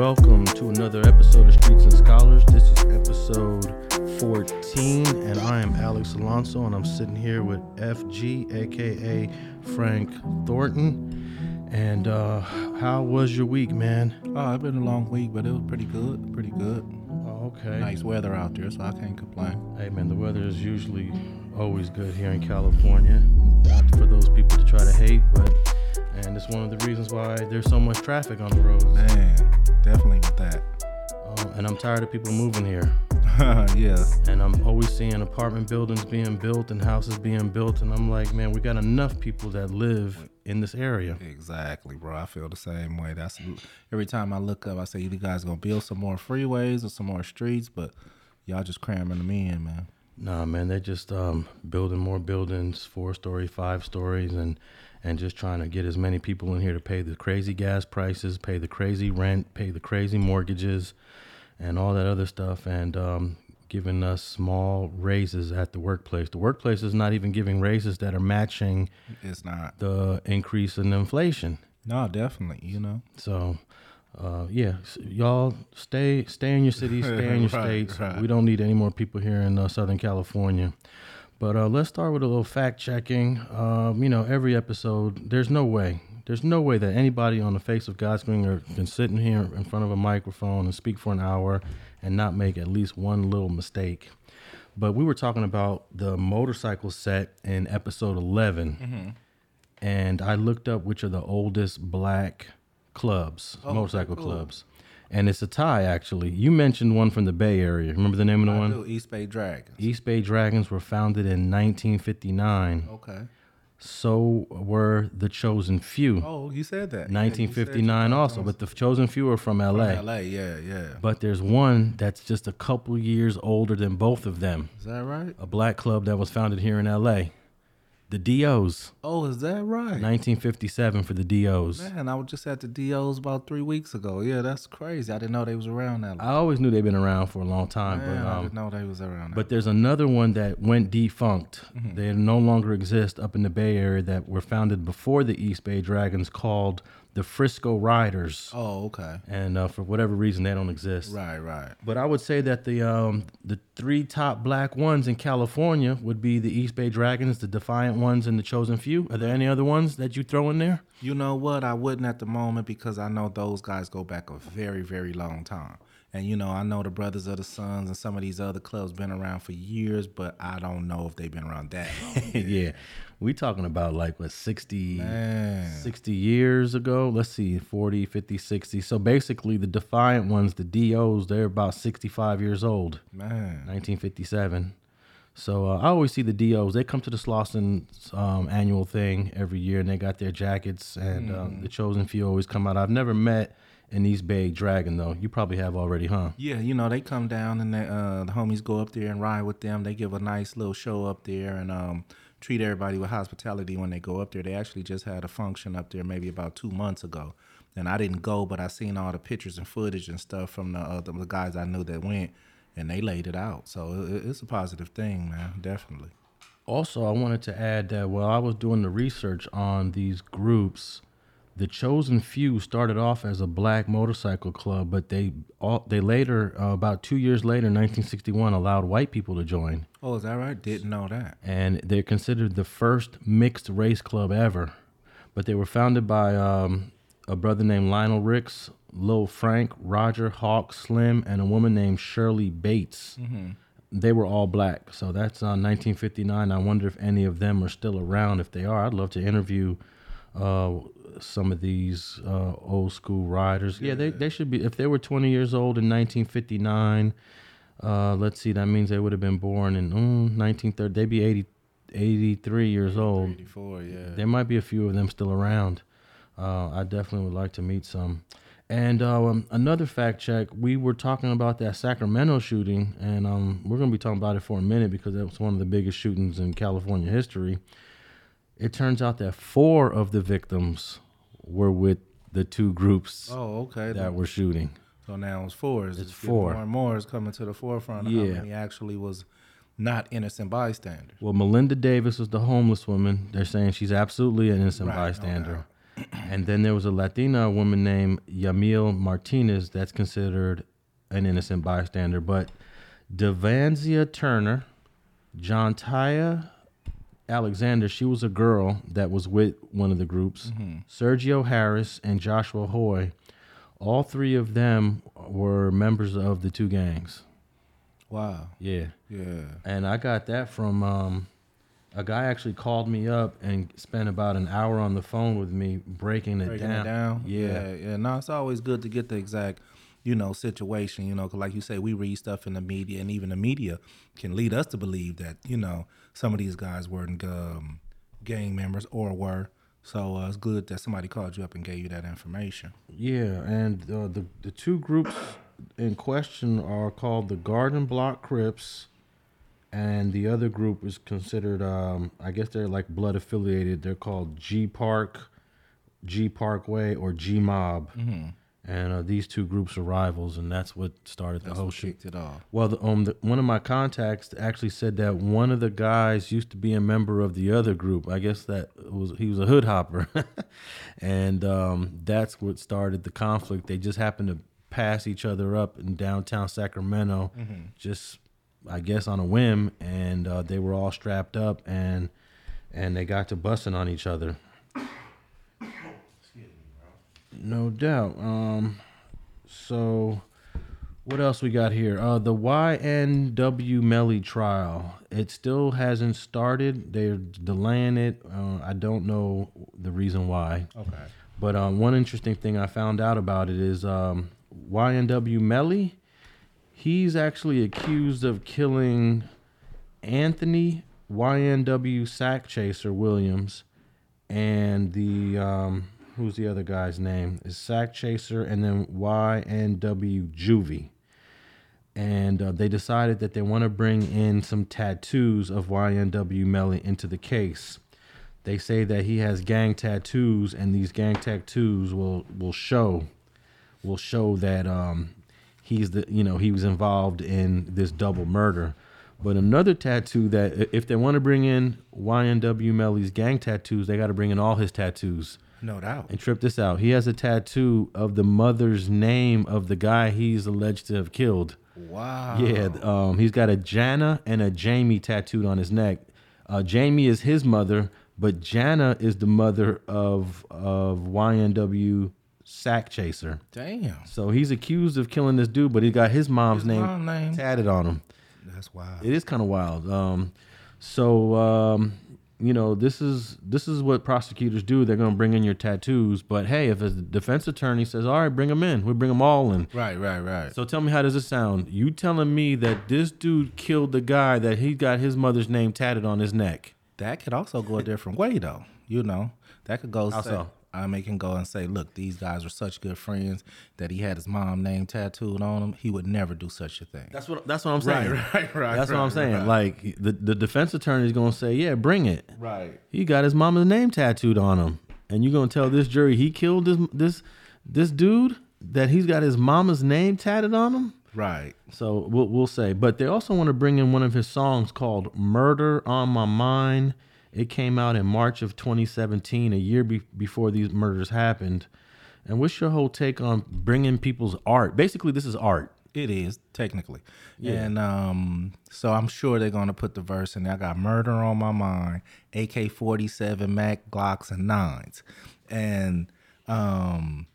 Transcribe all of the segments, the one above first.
welcome to another episode of Streets and Scholars. This is episode 14, and I am Alex Alonso, and I'm sitting here with FG, aka Frank Thornton. And uh, how was your week, man? Oh, it's been a long week, but it was pretty good. Pretty good. Oh, okay. Nice weather out there, so I can't complain. Hey, man, the weather is usually always good here in California. Not for those people to try to hate, but and it's one of the reasons why there's so much traffic on the roads. Man, definitely with that. Uh, and I'm tired of people moving here. yeah. And I'm always seeing apartment buildings being built and houses being built, and I'm like, man, we got enough people that live in this area. Exactly, bro. I feel the same way. That's every time I look up, I say, you guys gonna build some more freeways or some more streets, but y'all just cramming them in, man. Nah, man, they're just um, building more buildings, four story, five stories, and and just trying to get as many people in here to pay the crazy gas prices, pay the crazy rent, pay the crazy mortgages, and all that other stuff, and um, giving us small raises at the workplace. The workplace is not even giving raises that are matching It's not. the increase in inflation. No, definitely. You know. So, uh, yeah, y'all stay stay in your cities, stay in your Right, states. right. We don't need any more people here in uh, Southern California. But uh, let's start with a little fact checking. Um, you know, every episode, there's no way, there's no way that anybody on the face of God's green earth can sit in here in front of a microphone and speak for an hour and not make at least one little mistake. But we were talking about the motorcycle set in episode 11 and I looked up which are the oldest black clubs, Oh, motorcycle cool. clubs. And it's a tie, actually. You mentioned one from the Bay Area. Remember the name of the I one? do East Bay Dragons. East Bay Dragons were founded in 1959. Okay. So were the Chosen Few. Oh, you said that. Yeah, said 1959 also, but the Chosen Few are from LA. From LA, yeah, yeah. But there's one that's just a couple years older than both of them. Is that right? A black club that was founded here in LA. The DOs. Oh, is that right? 1957 for the DOs. Man, I was just at the DOs about three weeks ago. Yeah, that's crazy. I didn't know they was around that long. I always knew they've been around for a long time, Man, but I um, didn't know they was around. but there's another one that went defunct. Mm-hmm. They no longer exist up in the Bay Area that were founded before the East Bay Dragons, called the Frisco Riders, oh, okay. and uh, for whatever reason they don't exist. Right, right. But I would say that the um, the three top black ones in California would be the East Bay Dragons, the Defiant ones, and the Chosen Few. Are there any other ones that you throw in there? You know what? I wouldn't at the moment because I know those guys go back a very, very long time. And you know, I know the Brothers of the Sons and some of these other clubs been around for years, but I don't know if they've been around that long. yeah, we talking about like what 60, Man. 60 years ago? Let's see 40 50 60 so basically the defiant ones the dos they're about 65 years old. Man. 1957 so uh, i always see the dos they come to the slauson um, annual thing every year and they got their jackets and um, the chosen few always come out. I've never met an east bay dragon though. You probably have already huh? Yeah, you know, they come down and they, uh, the homies go up there and ride with them. They give a nice little show up there and um, treat everybody with hospitality when they go up there. They actually just had a function up there maybe about two months ago. And I didn't go, but I seen all the pictures and footage and stuff from the, uh, the guys I knew that went, and they laid it out. So it, it's a positive thing, man. Definitely. Also, I wanted to add that while I was doing the research on these groups, the Chosen Few started off as a black motorcycle club, but they all they later, uh, about two years later, in 1961, allowed white people to join, Oh, is that right? Didn't know that. and they're considered the first mixed race club ever. But they were founded by um, a brother named Lionel Ricks, Lil Frank, Roger Hawk, Slim, and a woman named Shirley Bates they were all black. So that's uh, 1959. I wonder if any of them are still around. If they are, I'd love to interview uh, some of these uh, old school riders. Yeah, they, they should be. If they were 20 years old in 1959, uh, let's see, that means they would have been born in mm, 1930. They'd be 80, 83 years old. 84, yeah. There might be a few of them still around. Uh, I definitely would like to meet some. And uh, um, another fact check, we were talking about that Sacramento shooting, and um, we're going to be talking about it for a minute because that was one of the biggest shootings in California history. It turns out that four of the victims were with the two groups Oh, okay. that were shooting. So now it's four. It's, It's four. More and more is coming to the forefront of Yeah. how many actually was not innocent bystanders. Well, Melinda Davis was the homeless woman. They're saying she's absolutely an innocent Right, bystander. doubt. and then there was a Latina woman named Yamel Martinez that's considered an innocent bystander. But Devanzia Turner, Johntaya Alexander, she was a girl that was with one of the groups. Sergio Harris and Joshua Hoye, all three of them were members of the two gangs. Wow. Yeah. Yeah. And I got that from um, a guy actually called me up and spent about an hour on the phone with me breaking it breaking down. it down. Yeah. yeah, yeah. No, it's always good to get the exact, you know, situation. You know, 'cause like you say, we read stuff in the media, and even the media can lead us to believe that you know some of these guys weren't um, gang members or were. So uh, it's good that somebody called you up and gave you that information. Yeah, and uh, the the two groups in question are called the Garden Block Crips, and the other group is considered, um, I guess they're like blood affiliated. They're called G Park, G Parkway, or G Mob. And uh, these two groups are rivals, and that's what started the whole shit. kicked it off. Well, the, um, the, one of my contacts actually said that one of the guys used to be a member of the other group. I guess that was he was a hood hopper, and um, that's what started the conflict. They just happened to pass each other up in downtown Sacramento, just I guess on a whim, and uh, they were all strapped up and and they got to busting on each other. No doubt. Um, so what else we got here? Uh, the YNW Melly trial. It still hasn't started. They're delaying it. Uh, I don't know the reason why. Okay. But um, one interesting thing I found out about it is um, YNW Melly. He's actually accused of killing Anthony YNW Sack Chaser Williams and the um, who's the other guy's name is Sack Chaser and then YNW Juvie. And uh, they decided that they want to bring in some tattoos of YNW Melly into the case. They say that he has gang tattoos, and these gang tattoos will will show will show that um, he's the you know he was involved in this double murder. But another tattoo that if they want to bring in YNW Melly's gang tattoos, they got to bring in all his tattoos. No doubt. And trip this out. He has a tattoo of the mother's name of the guy he's alleged to have killed. Wow. Yeah, um, he's got a Jana and a Jamie tattooed on his neck. Uh, Jamie is his mother, but Jana is the mother of of YNW Sack Chaser. Damn. So he's accused of killing this dude, but he got his mom's His name, mom name. tatted on him. That's wild. It is kind of wild. Um, so um, you know, this is this is what prosecutors do. They're going to bring in your tattoos, but hey, if a defense attorney says, "All right, bring them in," we bring them all in. right, right, right. So tell me, how does it sound? You telling me that this dude killed the guy that he got his mother's name tatted on his neck? That could also go a different way, though. You know, that could go. So? I can go and say, look, these guys were such good friends that he had his mom name tattooed on him. He would never do such a thing. That's what that's what I'm saying. right, right. That's what I'm saying. right. Like the the defense attorney is gonna say, "Yeah, bring it." Right. He got his mama's name tattooed on him, and you're gonna tell this jury he killed this this this dude that he's got his mama's name tatted on him? Right. So we'll we'll say, but they also want to bring in one of his songs called "Murder on My Mind." It came out in March of 2017, a year be- before these murders happened. And what's your whole take on bringing people's art? Basically, this is art. It is technically, and um, so I'm sure they're gonna put the verse in there. I got murder on my mind, AK-47, Mac, Glocks, and nines, and um,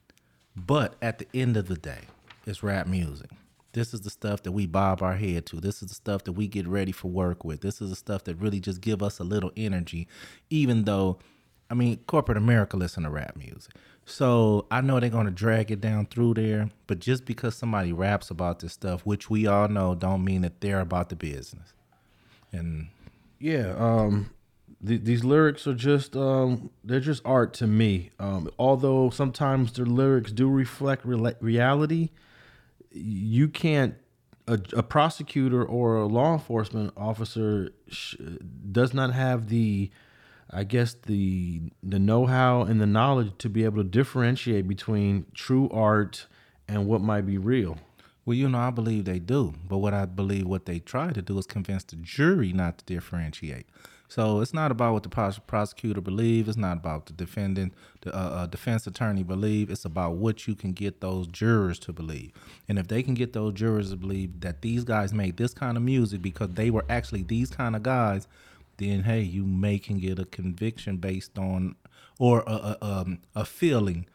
but at the end of the day, it's rap music. This is the stuff that we bob our head to. This is the stuff that we get ready for work with. This is the stuff that really just give us a little energy, even though, I mean, corporate America listen to rap music. So I know they're gonna drag it down through there, but just because somebody raps about this stuff, which we all know, don't mean that they're about the business. And Yeah, um, th- these lyrics are just um, they're just art to me. Um, although sometimes their lyrics do reflect rela- reality, you can't. A, a prosecutor or a law enforcement officer sh- does not have the, I guess the the know how and the knowledge to be able to differentiate between true art and what might be real. well, you know, I believe they do, but what I believe what they try to do is convince the jury not to differentiate. So it's not about what the pros- prosecutor believe. It's not about the defendant, the uh, uh, defense attorney believe. It's about what you can get those jurors to believe. And if they can get those jurors to believe that these guys made this kind of music because they were actually these kind of guys, then hey, you may can get a conviction based on or a, a, um, a feeling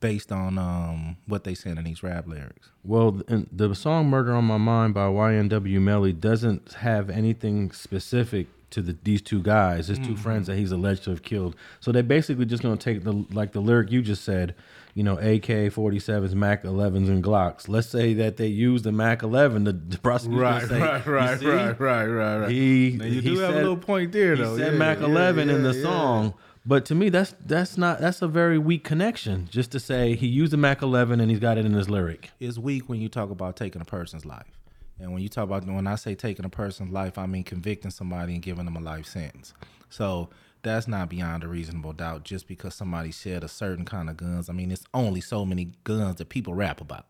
based on um, what they said in these rap lyrics. Well, the song "Murder on My Mind" by YNW Melly doesn't have anything specific to the, these two guys, his two mm-hmm. friends that he's alleged to have killed. So they're basically just going to take the like the lyric you just said, you know, AK 47s, Mac 11s, and Glocks. Let's say that they use the Mac 11. The, the prosecutor say, "You see? right, right, right. He, Now, you he do have a little point there, He though. said Yeah, Mac yeah, 11 in the yeah. song. But to me, that's that's not that's a very weak connection. Just to say he used the Mac 11 and he's got it in his lyric. It's weak when you talk about taking a person's life. And when you talk about when I say taking a person's life, I mean convicting somebody and giving them a life sentence. So that's not beyond a reasonable doubt just because somebody said a certain kind of guns. I mean, it's only so many guns that people rap about,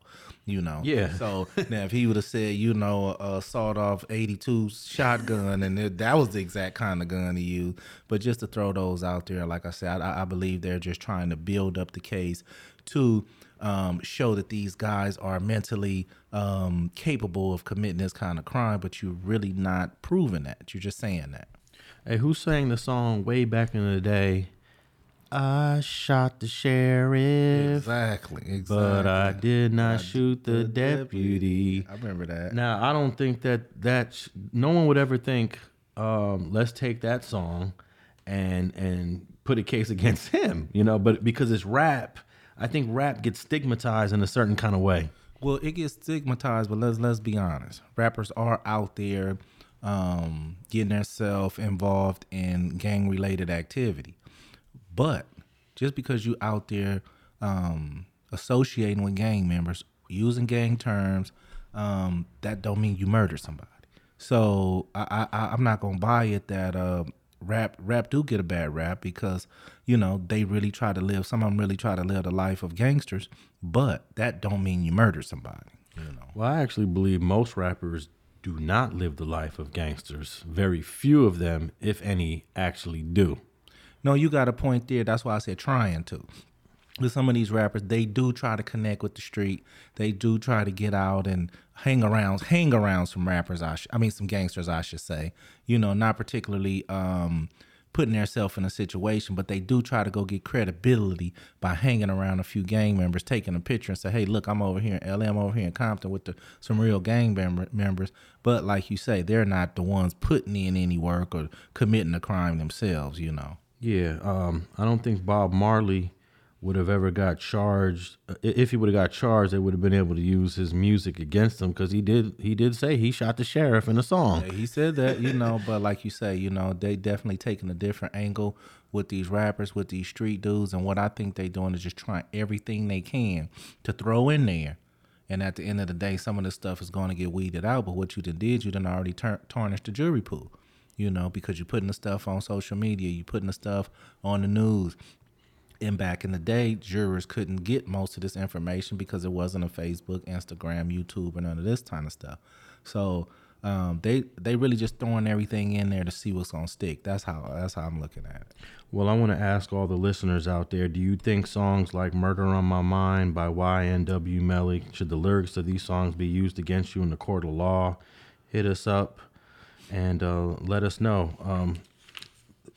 you know. Yeah. So now if he would have said, you know, a sawed off 82 shotgun and it, that was the exact kind of gun he used, but just to throw those out there, like I said, I, I believe they're just trying to build up the case to um, show that these guys are mentally um, capable of committing this kind of crime, but you're really not proving that. You're just saying that. Hey, who sang the song way back in the day? I shot the sheriff, Exactly. Exactly. but I did not shoot the deputy. I remember that. Now, I don't think that that no one would ever think, um, let's take that song and and put a case against him, you know. But because it's rap, I think rap gets stigmatized in a certain kind of way. Well, it gets stigmatized, but let's let's be honest. Rappers are out there um, getting themselves involved in gang related activity. But just because you out there um, associating with gang members, using gang terms, um, that don't mean you murdered somebody. So I, I I'm not gonna buy it that uh, rap rap do get a bad rap because you know they really try to live. Some of them really try to live the life of gangsters, but that don't mean you murder somebody. You know. Well, I actually believe most rappers do not live the life of gangsters. Very few of them, if any, actually do. No, you got a point there. That's why I said trying to. With some of these rappers, they do try to connect with the street. They do try to get out and hang around, hang around some rappers. I, sh- I mean, some gangsters, I should say. You know, not particularly um, putting themselves in a situation, but they do try to go get credibility by hanging around a few gang members, taking a picture and say, "Hey, look, I'm over here in LA, I'm over here in Compton with the, some real gang member, members." But like you say, they're not the ones putting in any work or committing a crime themselves. You know. Yeah, um, I don't think Bob Marley would have ever got charged. Uh, if he would have got charged, they would have been able to use his music against him because he did. He did say he shot the sheriff in a song. Yeah, he said that, you know, but like you say, you know, they definitely taking a different angle with these rappers, with these street dudes, and what I think they doing is just trying everything they can to throw in there. And at the end of the day, some of this stuff is going to get weeded out. But what you done did, you done already tur- tarnished the jury pool, you know, because you're putting the stuff on social media, you're putting the stuff on the news. And back in the day, jurors couldn't get most of this information because it wasn't a Facebook, Instagram, YouTube, or none of this kind of stuff. So um, they they really just throwing everything in there to see what's gonna stick. That's how that's how I'm looking at it. Well, I want to ask all the listeners out there: Do you think songs like "Murder on My Mind" by YNW Melly should the lyrics of these songs be used against you in the court of law? Hit us up and uh, let us know. Um,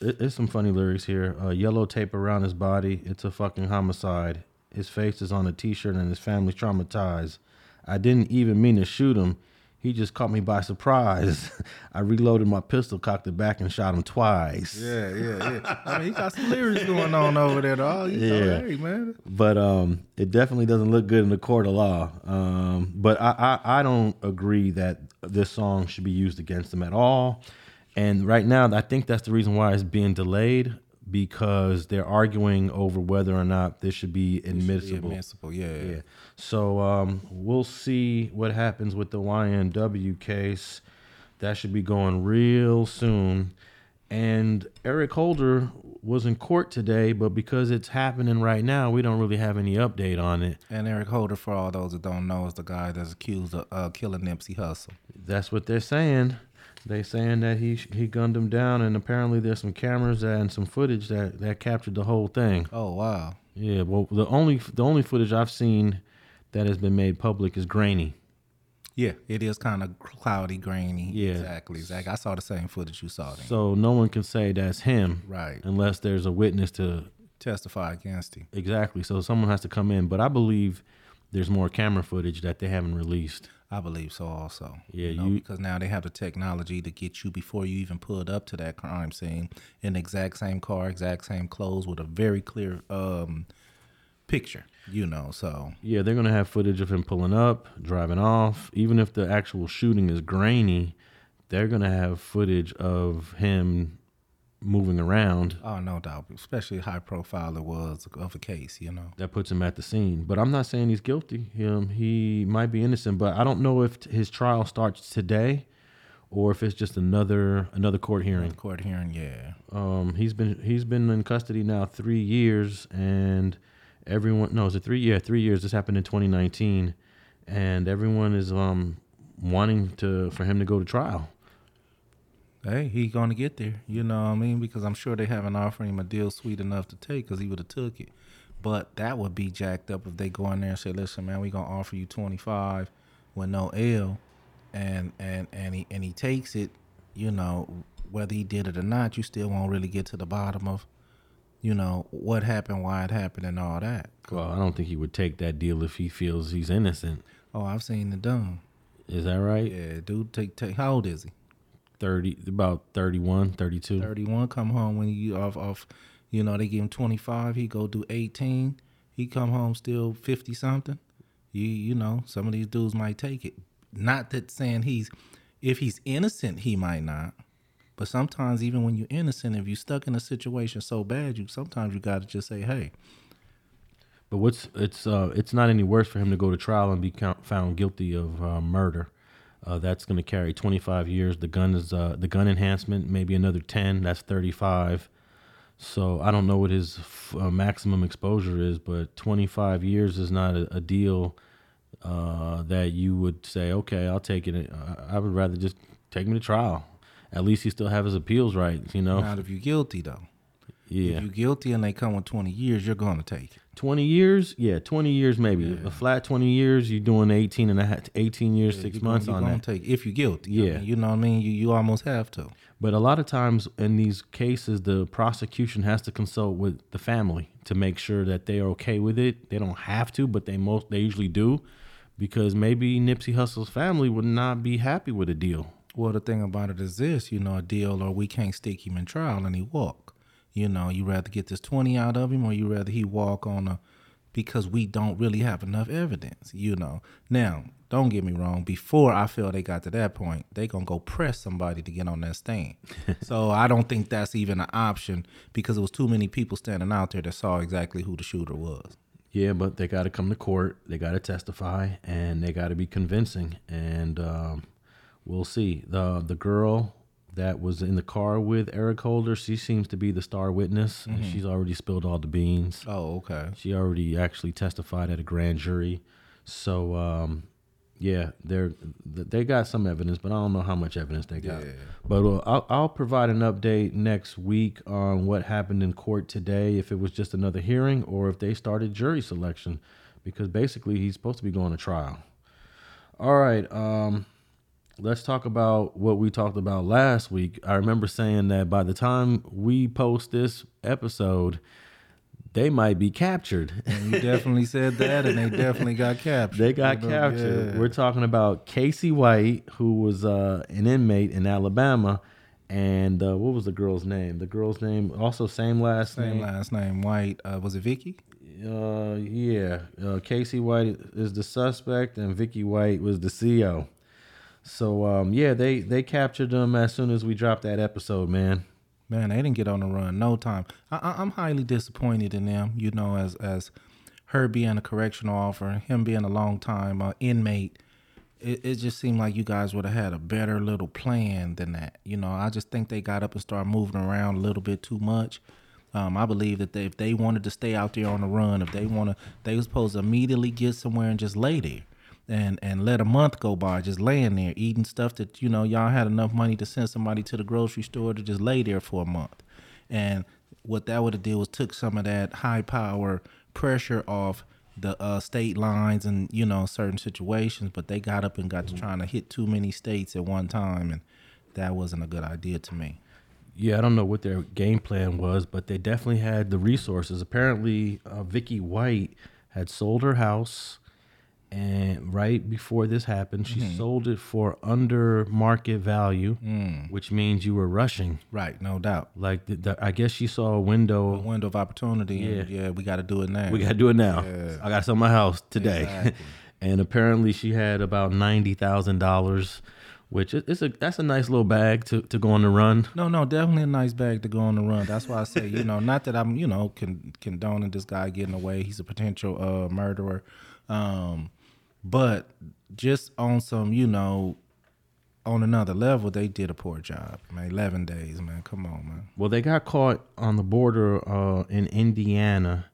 it, it's some funny lyrics here. Uh, yellow tape around his body. It's a fucking homicide. His face is on a T-shirt and his family's traumatized. I didn't even mean to shoot him. He just caught me by surprise. I reloaded my pistol, cocked it back, and shot him twice. Yeah, yeah, yeah. I mean, he got some lyrics going on over there, dog. You know, Yeah. hey, man. but um, it definitely doesn't look good in the court of law. Um, but I, I, I don't agree that this song should be used against them at all. And right now, I think that's the reason why it's being delayed because they're arguing over whether or not this should be admissible. Admissible, yeah, yeah. Yeah. So um, we'll see what happens with the YNW case. That should be going real soon. And Eric Holder was in court today, but because it's happening right now, we don't really have any update on it. And Eric Holder, for all those that don't know, is the guy that's accused of uh, killing Nipsey Hussle. That's what they're saying. They saying that he he gunned him down, and apparently there's some cameras and some footage that that captured the whole thing. Oh wow. Yeah, well, the only the only footage I've seen that has been made public is grainy. Yeah, it is kind of cloudy, grainy. Yeah. exactly, exactly. I saw the same footage you saw. Then. So no one can say that's him, Right. Unless there's a witness to Testify against him. exactly. So someone has to come in. But I believe there's more camera footage that they haven't released. I believe so also. Yeah, you know, you- because now they have the technology to get you before you even pulled up to that crime scene in the exact same car, exact same clothes with a very clear um picture, you know. So Yeah, they're gonna have footage of him pulling up, driving off. Even if the actual shooting is grainy, they're gonna have footage of him moving around. oh no doubt, especially high profile it was of a case, you know. That puts him at the scene. But I'm not saying he's guilty. Him, he might be innocent. But I don't know if t- his trial starts today, or if it's just another another court hearing. The court hearing, yeah. Um, he's been he's been in custody now three years, and everyone no, is it three? Yeah, three years. This happened in 2019, and everyone is um wanting to for him to go to trial. Hey, he gonna get there. You know what I mean? Because I'm sure they haven't offered him a deal sweet enough to take, because he would have took it. But that would be jacked up if they go in there and say, "Listen, man, we gonna offer you 25 with no L," and and and he and he takes it. You know, whether he did it or not, you still won't really get to the bottom of, you know, what happened, why it happened, and all that. Well, I don't think he would take that deal if he feels he's innocent. Oh, I've seen the dumb. Is that right? Yeah, dude, take take. How old is he? 30 about 31, 32. 31 come home when you off off you know they give him 25 he go do 18 he come home still 50 something you you know some of these dudes might take it not that saying he's if he's innocent he might not but sometimes even when you're innocent if you're stuck in a situation so bad you sometimes you got to just say hey But what's it's uh it's not any worse for him to go to trial and be count, found guilty of uh, murder. Uh, that's going to carry 25 years. The gun is uh, the gun enhancement, maybe another 10. That's 35. So I don't know what his f- uh, maximum exposure is, but 25 years is not a, a deal uh, that you would say, okay, I'll take it. I, I would rather just take him to trial. At least he still have his appeals rights, you know. not if you're guilty though yeah. if you're guilty and they come with 20 years you're going to take it 20 years? Yeah 20 years maybe. A flat 20 years you're doing 18 and a half 18 years six You're gonna- months you're on that. take if you're guilty I Yeah. mean, you know what i mean? You, you almost have to. But a lot of times in these cases the prosecution has to consult with the family to make sure that they're okay with it. They don't have to but they most they usually do because maybe nipsey hussle's family would not be happy with a deal. Well, the thing about it is this, you know, a deal or we can't stick him in trial and he walk. You know, you rather get this 20 out of him or you rather he walk on a because we don't really have enough evidence, you know. Now, don't get me wrong, before I feel they got to that point, they going to go press somebody to get on that stand. so I don't think that's even an option because it was too many people standing out there that saw exactly who the shooter was. Yeah, but they got to come to court. They got to testify, and they got to be convincing. And um, we'll see. the The girl that was in the car with Eric Holder, she seems to be the star witness, and she's already spilled all the beans. Oh, okay. She already actually testified at a grand jury. So um, yeah, they're they got some evidence, but I don't know how much evidence they got. Yeah. But uh, I'll, I'll provide an update next week on what happened in court today, if it was just another hearing or if they started jury selection, because basically he's supposed to be going to trial. All right. Um, let's talk about what we talked about last week. I remember saying that by the time we post this episode, they might be captured. And you definitely said that and they definitely got captured. They got captured. yeah. We're talking about Casey White, who was uh, an inmate in Alabama, and uh, what was the girl's name? The girl's name also same last Same name. last name, White. Uh, was it Vicky? Uh, yeah. Uh, Casey White is the suspect, and Vicky White was the CO. So um, yeah, they they captured them as soon as we dropped that episode, man. Man, they didn't get on the run no time. I, I'm highly disappointed in them. You know, as as her being a correctional officer, him being a long time uh, inmate. It, it just seemed like you guys would have had a better little plan than that. You know, I just think they got up and started moving around a little bit too much. Um, I believe that they, if they wanted to stay out there on the run, if they want to, they was supposed to immediately get somewhere and just lay there. And and let a month go by just laying there eating stuff that you know y'all had enough money to send somebody to the grocery store to just lay there for a month and what that would have did was took some of that high power pressure off the uh, state lines and you know certain situations but they got up and got to trying to hit too many states at one time and that wasn't a good idea to me Yeah, I don't know what their game plan was, but they definitely had the resources. Apparently, uh, Vicky White had sold her house, and right before this happened, she sold it for under market value, which means you were rushing. right no doubt Like, the, the, I guess she saw a window. a window of opportunity and yeah we got to do it now We got to do it now. I got to sell my house today. Exactly. and apparently, she had about ninety thousand dollars, which is, is a that's a nice little bag to, to go on the run. No, no, definitely a nice bag to go on the run. That's why I say, you know, not that I'm, you know, con- condoning this guy getting away. He's a potential uh, murderer, um, but just on some, you know, on another level, they did a poor job. Man, eleven days, man. Come on, man. Well, they got caught on the border uh, in Indiana,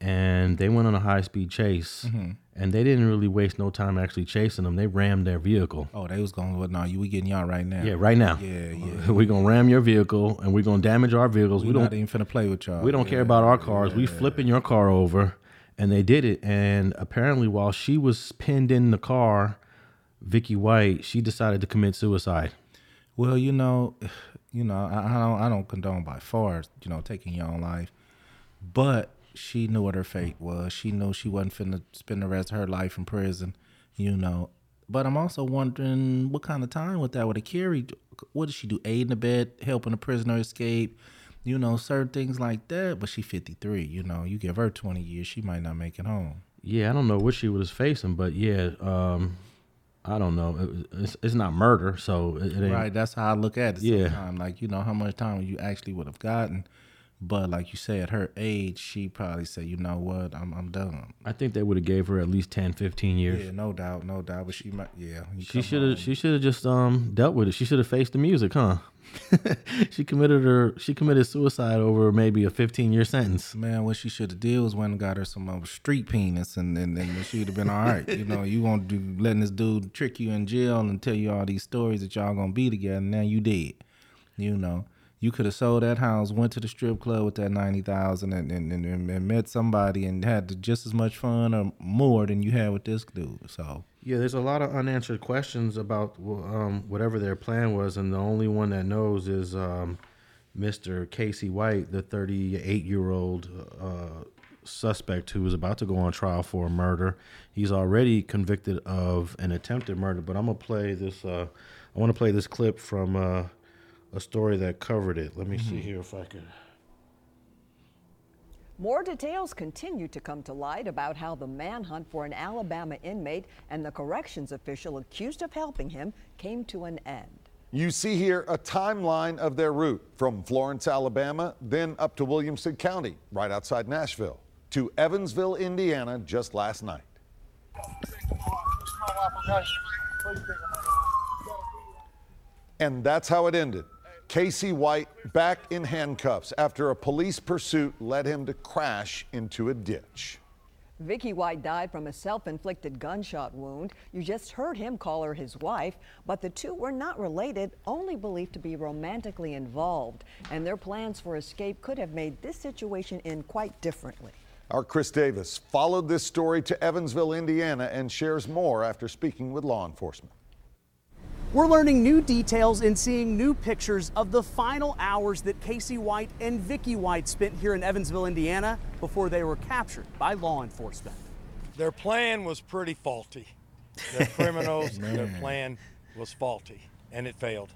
and they went on a high speed chase, Mm-hmm. and they didn't really waste no time actually chasing them. They rammed their vehicle. Oh, they was going. Well, no, you we getting y'all right now. Yeah, right now. Yeah, yeah. we're gonna ram your vehicle, and we're gonna damage our vehicles. We, We, don't. even finna play with y'all. We don't care about our cars. We flipping your car over, and they did it. And apparently, while she was pinned in the car, Vicky White, she decided to commit suicide. Well, you know, you know, I, I don't, I don't condone by far, you know, taking your own life, but she knew what her fate was. She knew she wasn't finna spend the rest of her life in prison, you know. But I'm also wondering what kind of time would that would have carried. What did she do? Aid and abet, helping a prisoner escape, you know, certain things like that. But she 53, you know, you give her 20 years, she might not make it home. Yeah, I don't know what she was facing, but yeah, um, I don't know. It- It's, it's not murder, so it, it ain't. Right, that's how I look at it. Yeah. Sometimes. Like you know how much time you actually would have gotten, but like you said, at her age, she probably said, you know what, I'm I'm done. I think they would have gave her at least 10, 15 years. Yeah, no doubt, no doubt. But she might, yeah. She should have. She should have just um dealt with it. She should have faced the music, huh? she committed her. She committed suicide over maybe a fifteen year sentence. Man, what she should have did was went and got her some uh, street penis, and and, and she'd have been all right. you know, you won't do letting this dude trick you in jail and tell you all these stories that y'all gonna be together. Now you did. You know, you could have sold that house, went to the strip club with that ninety thousand, and and, and and met somebody and had just as much fun or more than you had with this dude. So Yeah, there's a lot of unanswered questions about um, whatever their plan was, and the only one that knows is um, Mr. Casey White, the 38 year old uh, suspect who is about to go on trial for a murder. He's already convicted of an attempted murder, but I'm gonna play this. Uh, I want to play this clip from uh, a story that covered it. Let me see mm-hmm. here if I can. More details continue to come to light about how the manhunt for an Alabama inmate and the corrections official accused of helping him came to an end. You see here a timeline of their route from Florence, Alabama, then up to Williamson County, right outside Nashville, to Evansville, Indiana, just last night. And that's how it ended. Casey White back in handcuffs after a police pursuit led him to crash into a ditch. Vicky White died from a self inflicted gunshot wound. You just heard him call her his wife, but the two were not related, only believed to be romantically involved. And their plans for escape could have made this situation end quite differently. Our Chris Davis followed this story to Evansville, Indiana, and shares more after speaking with law enforcement. We're learning new details and seeing new pictures of the final hours that Casey White and Vicky White spent here in Evansville, Indiana, before they were captured by law enforcement. Their plan was pretty faulty. They're criminals. Their plan was faulty, and it failed.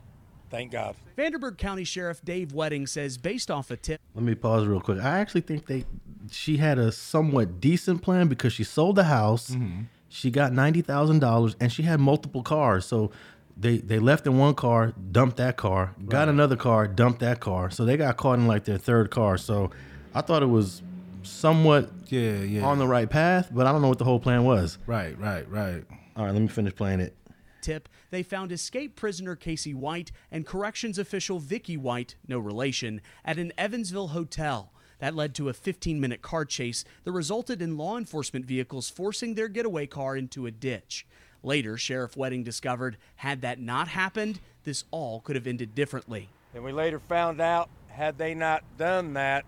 Thank God. Vanderburgh County Sheriff Dave Wedding says, based off a tip Let me pause real quick. I actually think they she had a somewhat decent plan because she sold the house, mm-hmm. she got ninety thousand dollars, and she had multiple cars. So they they left in one car, dumped that car, got another car, dumped that car. So they got caught in like their third car. So I thought it was somewhat yeah, yeah. on the right path, but I don't know what the whole plan was. right, right, right. All right, let me finish playing it. tip, they found escape prisoner Casey White and corrections official Vicky White, no relation, at an Evansville hotel. That led to a 15 minute car chase that resulted in law enforcement vehicles forcing their getaway car into a ditch. Later, Sheriff Wedding discovered had that not happened, this all could have ended differently. And we later found out, had they not done that,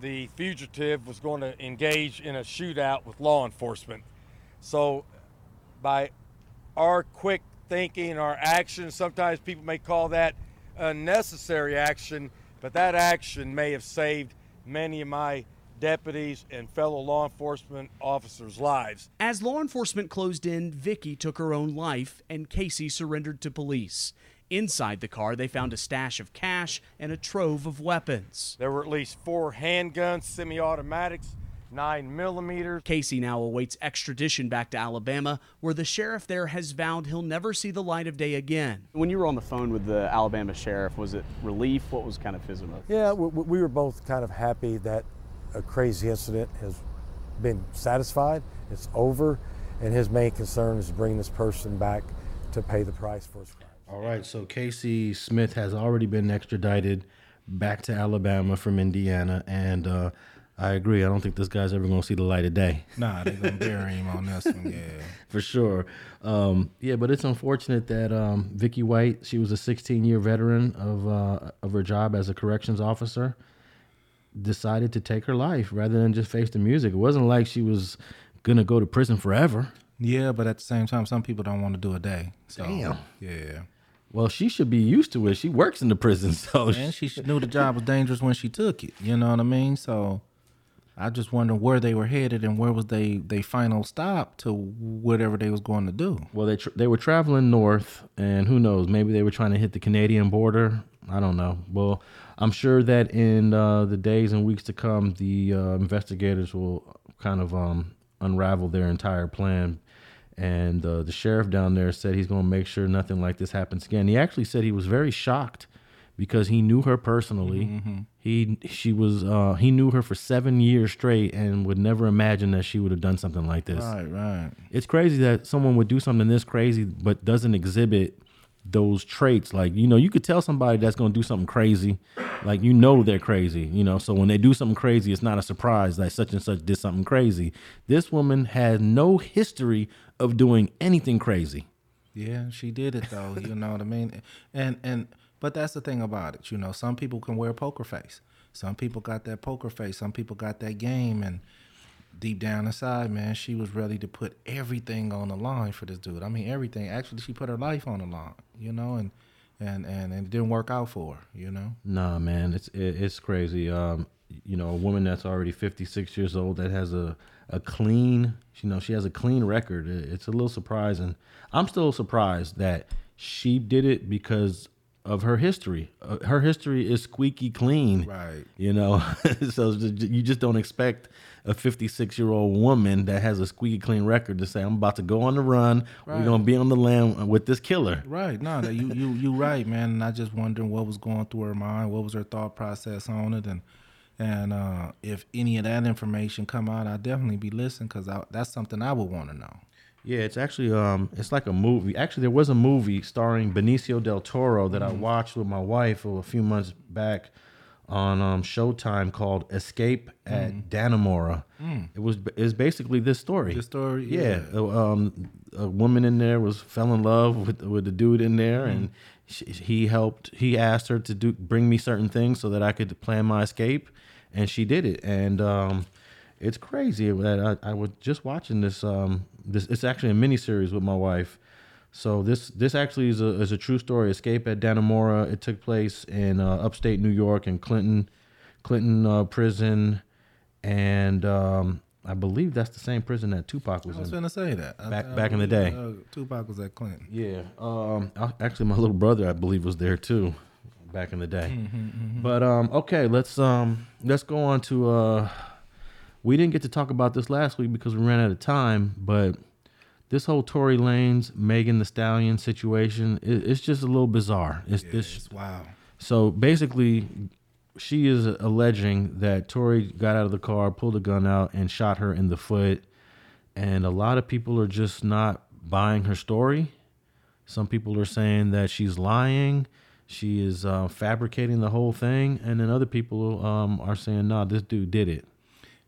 the fugitive was going to engage in a shootout with law enforcement. So, by our quick thinking, our action, sometimes people may call that unnecessary action, but that action may have saved many of my deputies and fellow law enforcement officers' lives. As law enforcement closed in, Vicky took her own life and Casey surrendered to police. Inside the car, they found a stash of cash and a trove of weapons. There were at least four handguns, semi automatics, 9 millimeters. Casey now awaits extradition back to Alabama, where the sheriff there has vowed he'll never see the light of day again. When you were on the phone with the Alabama sheriff, was it relief? What was kind of his emotion? Yeah, we, we were both kind of happy that a crazy incident has been satisfied, it's over, and his main concern is to bring this person back to pay the price for his crime. All right, so Casey Smith has already been extradited back to Alabama from Indiana, and uh, I agree. I don't think this guy's ever going to see the light of day. Nah, they're gonna bury him on this one. Yeah. for sure. Um, yeah, but it's unfortunate that um, Vicky White, she was a 16 year veteran of uh, of her job as a corrections officer, decided to take her life rather than just face the music. It wasn't like she was gonna go to prison forever. Yeah, but at the same time, some people don't want to do a day. So, Damn. Yeah. Well, she should be used to it. She works in the prison, so And she knew the job was dangerous when she took it. You know what I mean? So I just wonder where they were headed and where was they they final stop to whatever they was going to do. Well, they tr- they were traveling north, and who knows? Maybe they were trying to hit the Canadian border. I don't know. Well, I'm sure that in uh, the days and weeks to come, the uh, investigators will kind of um, unravel their entire plan. And uh, the sheriff down there said he's going to make sure nothing like this happens again. He actually said he was very shocked because he knew her personally. He she was uh, he knew her for seven years straight and would never imagine that she would have done something like this Right, right. it's crazy that someone would do something this crazy but doesn't exhibit those traits like you know you could tell somebody that's going to do something crazy like you know they're crazy you know so when they do something crazy it's not a surprise that such and such did something crazy this woman has no history of doing anything crazy Yeah, she did it though. you know what I mean? And and but that's the thing about it. You know, some people can wear poker face. Some people got that poker face. Some people got that game. And deep down inside, man, she was ready to put everything on the line for this dude. I mean, everything. Actually, she put her life on the line. You know, and and and, and it didn't work out for her. You know. Nah, man, it's it, it's crazy. Um, you know, a woman that's already 56 years old that has a a clean, you know, she has a clean record. It- It's a little surprising. I'm still surprised that she did it because of her history. Uh, her history is squeaky clean. Right. You know, so you just don't expect a 56 year old woman that has a squeaky clean record to say, "I'm about to go on the run. We're gonna be on the lam with this killer." Right. No, that you you you right, man. And I just wondering what was going through her mind, what was her thought process on it, and and uh, if any of that information come out, I'd definitely be listening because that's something I would want to know. Yeah, it's actually um, it's like a movie. Actually, there was a movie starring Benicio del Toro that I watched with my wife a few months back on um, Showtime called Escape at Dannemora. It was it's basically this story. This story, yeah. Um, a woman in there was fell in love with with the dude in there, and she, he helped. He asked her to do bring me certain things so that I could plan my escape, and she did it. And um, it's crazy that I, I was just watching this. Um, this it's actually a miniseries with my wife. So this this actually is a is a true story. Escape at Dannemora. It took place in uh, upstate New York in Clinton, Clinton uh, prison, and um, I believe that's the same prison that Tupac was I was in. gonna say that I- Back- I back in the day. Uh, Tupac was at Clinton. Yeah. Um. I- Actually, my little brother, I believe, was there too, back in the day. But um. Okay. Let's um. Let's go on to uh. We didn't get to talk about this last week because we ran out of time, but this whole Tory Lanez, Megan Thee Stallion situation, it, it's just a little bizarre. It's this. It's wow. So basically, she is alleging that Tory got out of the car, pulled a gun out, and shot her in the foot. And a lot of people are just not buying her story. Some people are saying that she's lying. she is uh, fabricating the whole thing, and then other people um, are saying, "No, this dude did it."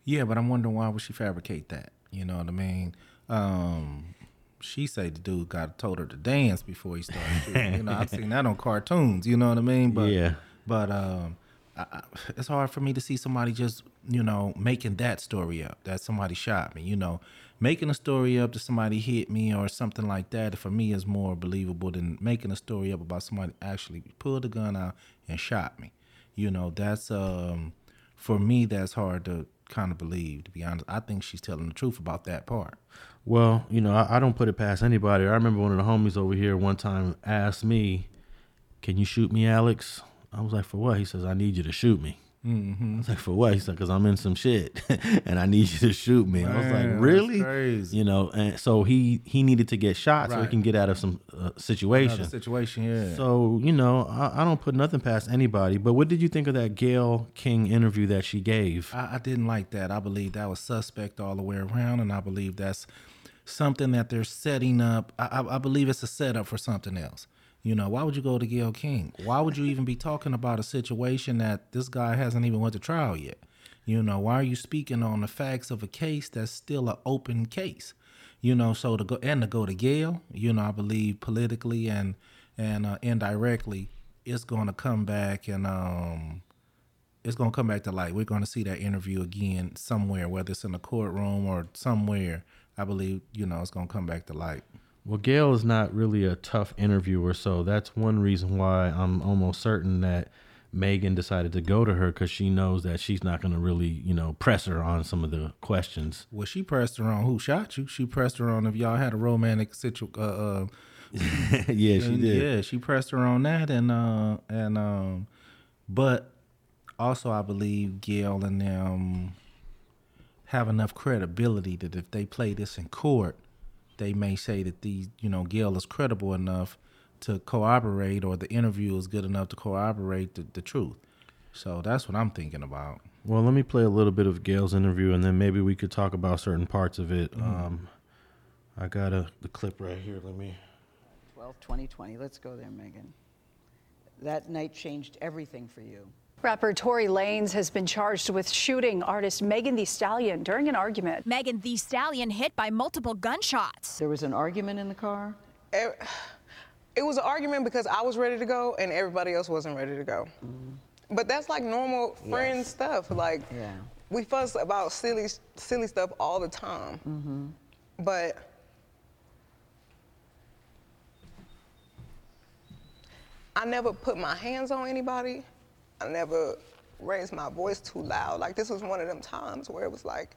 Yeah, but I'm wondering why would she fabricate that? You know what I mean? Um, she say the dude got told her to dance before he started shooting. you know, I've seen that on cartoons. You know what I mean? But Yeah. but um, I, I, it's hard for me to see somebody just you know making that story up that somebody shot me. You know, making a story up that somebody hit me or something like that for me is more believable than making a story up about somebody actually pulled a gun out and shot me. You know, that's um for me that's hard to kind of believe. To be honest, I think she's telling the truth about that part. Well, you know, I, I don't put it past anybody. I remember one of the homies over here one time asked me, "Can you shoot me, Alex?" I was like, "For what?" He says, "I need you to shoot me." Mm-hmm. I was like, "For what?" He said, "Cause I'm in some shit, and I need you to shoot me." I was like, "Really?" crazy. You know, and so he he needed to get shot so he can get out of some uh, situation. Another situation, yeah. So you know, I, I don't put nothing past anybody. But what did you think of that Gayle King interview that she gave? I, I didn't like that. I believe that was suspect all the way around, and I believe that's something that they're setting up. I, I, I believe it's a setup for something else. You know, why would you go to Gayle King? Why would you even be talking about a situation that this guy hasn't even went to trial yet? You know, why are you speaking on the facts of a case that's still an open case? You know, so to go and to go to Gayle, you know, I believe politically and and uh, indirectly, it's going to come back and um, it's gonna come back to light. We're gonna see that interview again somewhere, whether it's in the courtroom or somewhere. I believe you know it's gonna come back to light. Well, Gayle is not really a tough interviewer, so that's one reason why I'm almost certain that Megan decided to go to her because she knows that she's not going to really, you know, press her on some of the questions. Well, she pressed her on who shot you. She pressed her on if y'all had a romantic situ. Uh, uh, yeah, she did. Yeah, she pressed her on that, and uh, and um, but also I believe Gayle and them have enough credibility that if they play this in court, they may say that these, you know, Gayle is credible enough to corroborate, or the interview is good enough to corroborate the, the truth. So that's what I'm thinking about. Well, let me play a little bit of Gayle's interview, and then maybe we could talk about certain parts of it. Um, I got a the clip right here. Let me. 12, 2020. Let's go there, Megan. That night changed everything for you. Rapper Tory Lanez has been charged with shooting artist Megan Thee Stallion during an argument. Megan Thee Stallion hit by multiple gunshots. There was an argument in the car. It, it was an argument because I was ready to go and everybody else wasn't ready to go. But that's like normal friend stuff. Like Yeah. we fuss about silly, silly stuff all the time. Mm-hmm. But I never put my hands on anybody. I never raised my voice too loud. Like this was one of them times where it was like,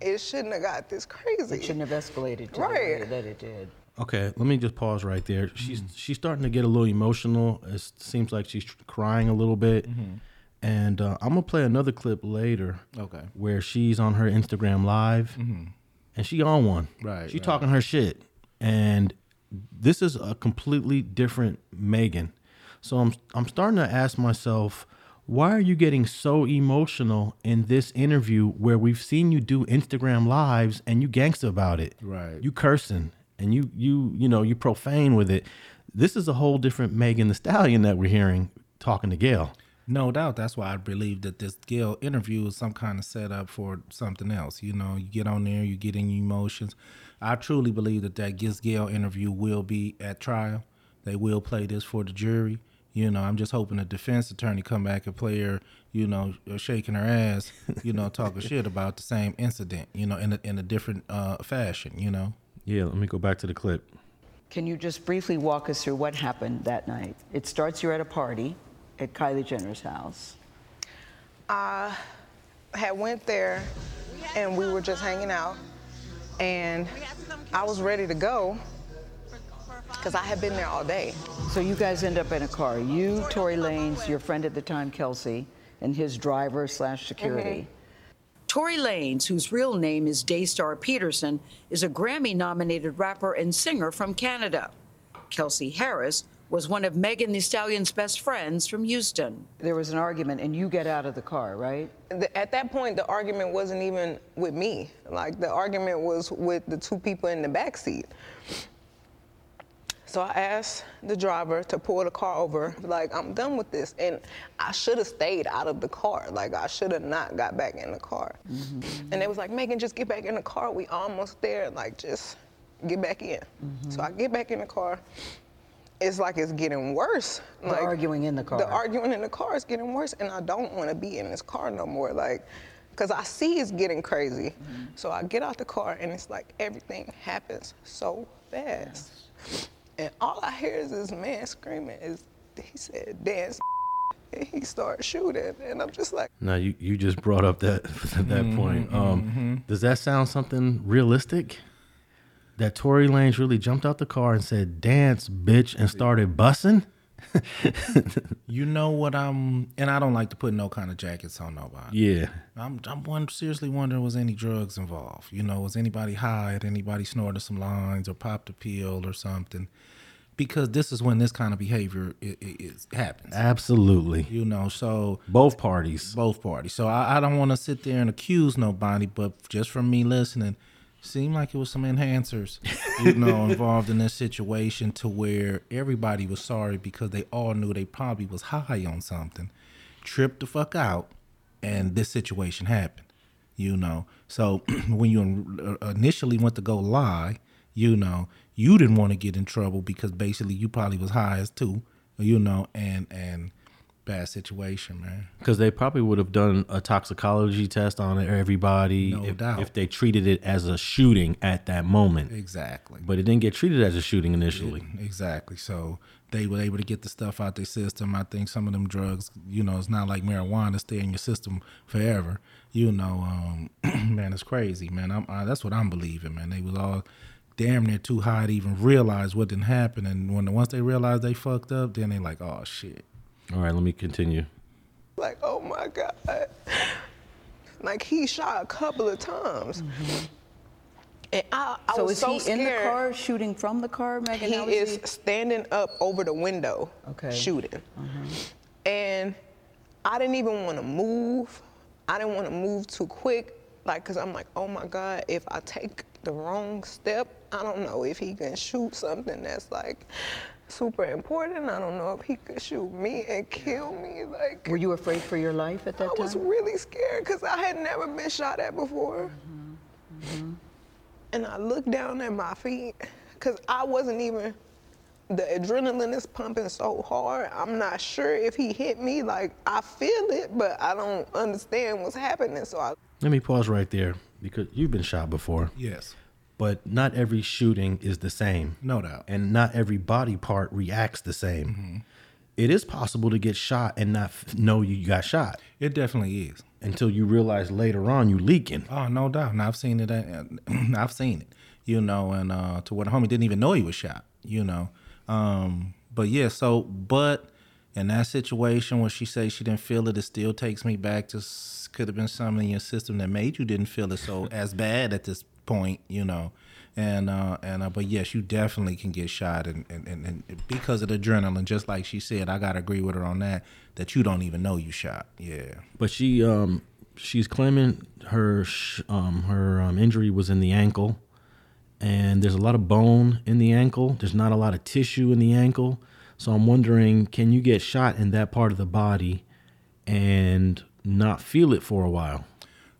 it shouldn't have got this crazy. It shouldn't have escalated to the way that it did. Okay, let me just pause right there. She's mm-hmm. she's starting to get a little emotional. It seems like she's crying a little bit. Mm-hmm. And uh, I'm gonna play another clip later. Okay. Where she's on her Instagram live, mm-hmm. and she on one. Right, She right. talking her shit, and this is a completely different Megan. So I'm I'm starting to ask myself, why are you getting so emotional in this interview where we've seen you do Instagram lives and you gangster about it? Right. You cursing and you you you know you profane with it. This is a whole different Megan Thee Stallion that we're hearing talking to Gayle. No doubt. That's why I believe that this Gayle interview is some kind of setup for something else. You know, you get on there, you get in your emotions. I truly believe that that Giz Gayle interview will be at trial. They will play this for the jury. You know, I'm just hoping the defense attorney come back and play her, you know, shaking her ass, you know, talking shit about the same incident, you know, in a, in a different uh, fashion, you know. Yeah, let me go back to the clip. Can you just briefly walk us through what happened that night? It starts you're at a party at Kylie Jenner's house. I had went there and we were just hanging out and I was ready to go because I had been there all day. So you guys end up in a car. You, Tory Lanez, your friend at the time, Kelsey, and his driver slash security. Mm-hmm. Tory Lanez, whose real name is Daystar Peterson, is a Grammy nominated rapper and singer from Canada. Kelsey Harris was one of Megan Thee Stallion's best friends from Houston. There was an argument, and you get out of the car, right? The- At that point, the argument wasn't even with me. Like the argument was with the two people in the back seat. So I asked the driver to pull the car over. Like, I'm done with this. And I should have stayed out of the car. Like, I should have not got back in the car. Mm-hmm. And they was like, Megan, just get back in the car. We almost there. Like, just get back in. Mm-hmm. So I get back in the car. It's like it's getting worse. The like arguing in the car. The arguing in the car is getting worse, and I don't want to be in this car no more. Like, cause I see it's getting crazy. Mm-hmm. So I get out the car, and it's like everything happens so fast. And all I hear is this man screaming. Is he said dance? And he started shooting, and I'm just like, Now you, you just brought up that that point. Um, Does that sound something realistic? That Tory Lanez really jumped out the car and said, "Dance, bitch," and started bussing. You know what I'm, and I don't like to put no kind of jackets on nobody. Yeah. I'm, I'm one, seriously wondering was any drugs involved? You know, was anybody high? Had anybody snorted some lines or popped a pill or something? Because this is when this kind of behavior is, happens. Absolutely. You know, so both parties. both parties. So I, I don't want to sit there and accuse nobody, but just from me listening, seemed like it was some enhancers, you know, involved in this situation to where everybody was sorry because they all knew they probably was high on something, tripped the fuck out, and this situation happened, you know. So when you uh, initially went to go lie, you know, you didn't want to get in trouble because basically you probably was high as too, you know, and and bad situation, man. Because they probably would have done a toxicology test on everybody No if, doubt. if they treated it as a shooting at that moment. Exactly. But it didn't get treated as a shooting initially. Exactly. So they were able to get the stuff out their system. I think some of them drugs, you know, it's not like marijuana stay in your system forever. You know, um, man, it's crazy, man. I'm, I, that's what I'm believing, man. They was all damn near too high to even realize what didn't happen, and when once they realized they fucked up, then they like, oh shit. All right, let me continue. like, oh my god. Like he shot a couple of times. Mm-hmm. And I, I so was is so he scared. in the car shooting from the car, Megan? He How is standing up over the window Okay. shooting. Uh-huh. And I didn't even want to move. I didn't want to move too quick. Like, cause I'm like, oh my God, if I take the wrong step, I don't know if he can shoot something that's like super important. I don't know if he could shoot me and kill me. Like, Were you afraid for your life at that I time? I was really scared because I had never been shot at before. Mm-hmm, mm-hmm. And I looked down at my feet because I wasn't even, the adrenaline is pumping so hard. I'm not sure if he hit me. Like, I feel it, but I don't understand what's happening. So I, Let me pause right there because you've been shot before. Yes. But not every shooting is the same. No doubt. And not every body part reacts the same. It is possible to get shot and not f- know you got shot It definitely is. until you realize later on you leaking. Oh, no doubt. And I've seen it. uh, I've seen it. You know, and uh, to where the homie didn't even know he was shot. You know, um, but yeah. So, but in that situation where she says she didn't feel it, it still takes me back to could have been something in your system that made you didn't feel it so as bad at this point. You know, and uh, and uh, but yes, you definitely can get shot, and, and and and because of the adrenaline. Just like she said, I gotta agree with her on that. That you don't even know you shot. Yeah. But she um she's claiming her um her um, injury was in the ankle, and there's a lot of bone in the ankle. There's not a lot of tissue in the ankle. So I'm wondering, can you get shot in that part of the body and not feel it for a while?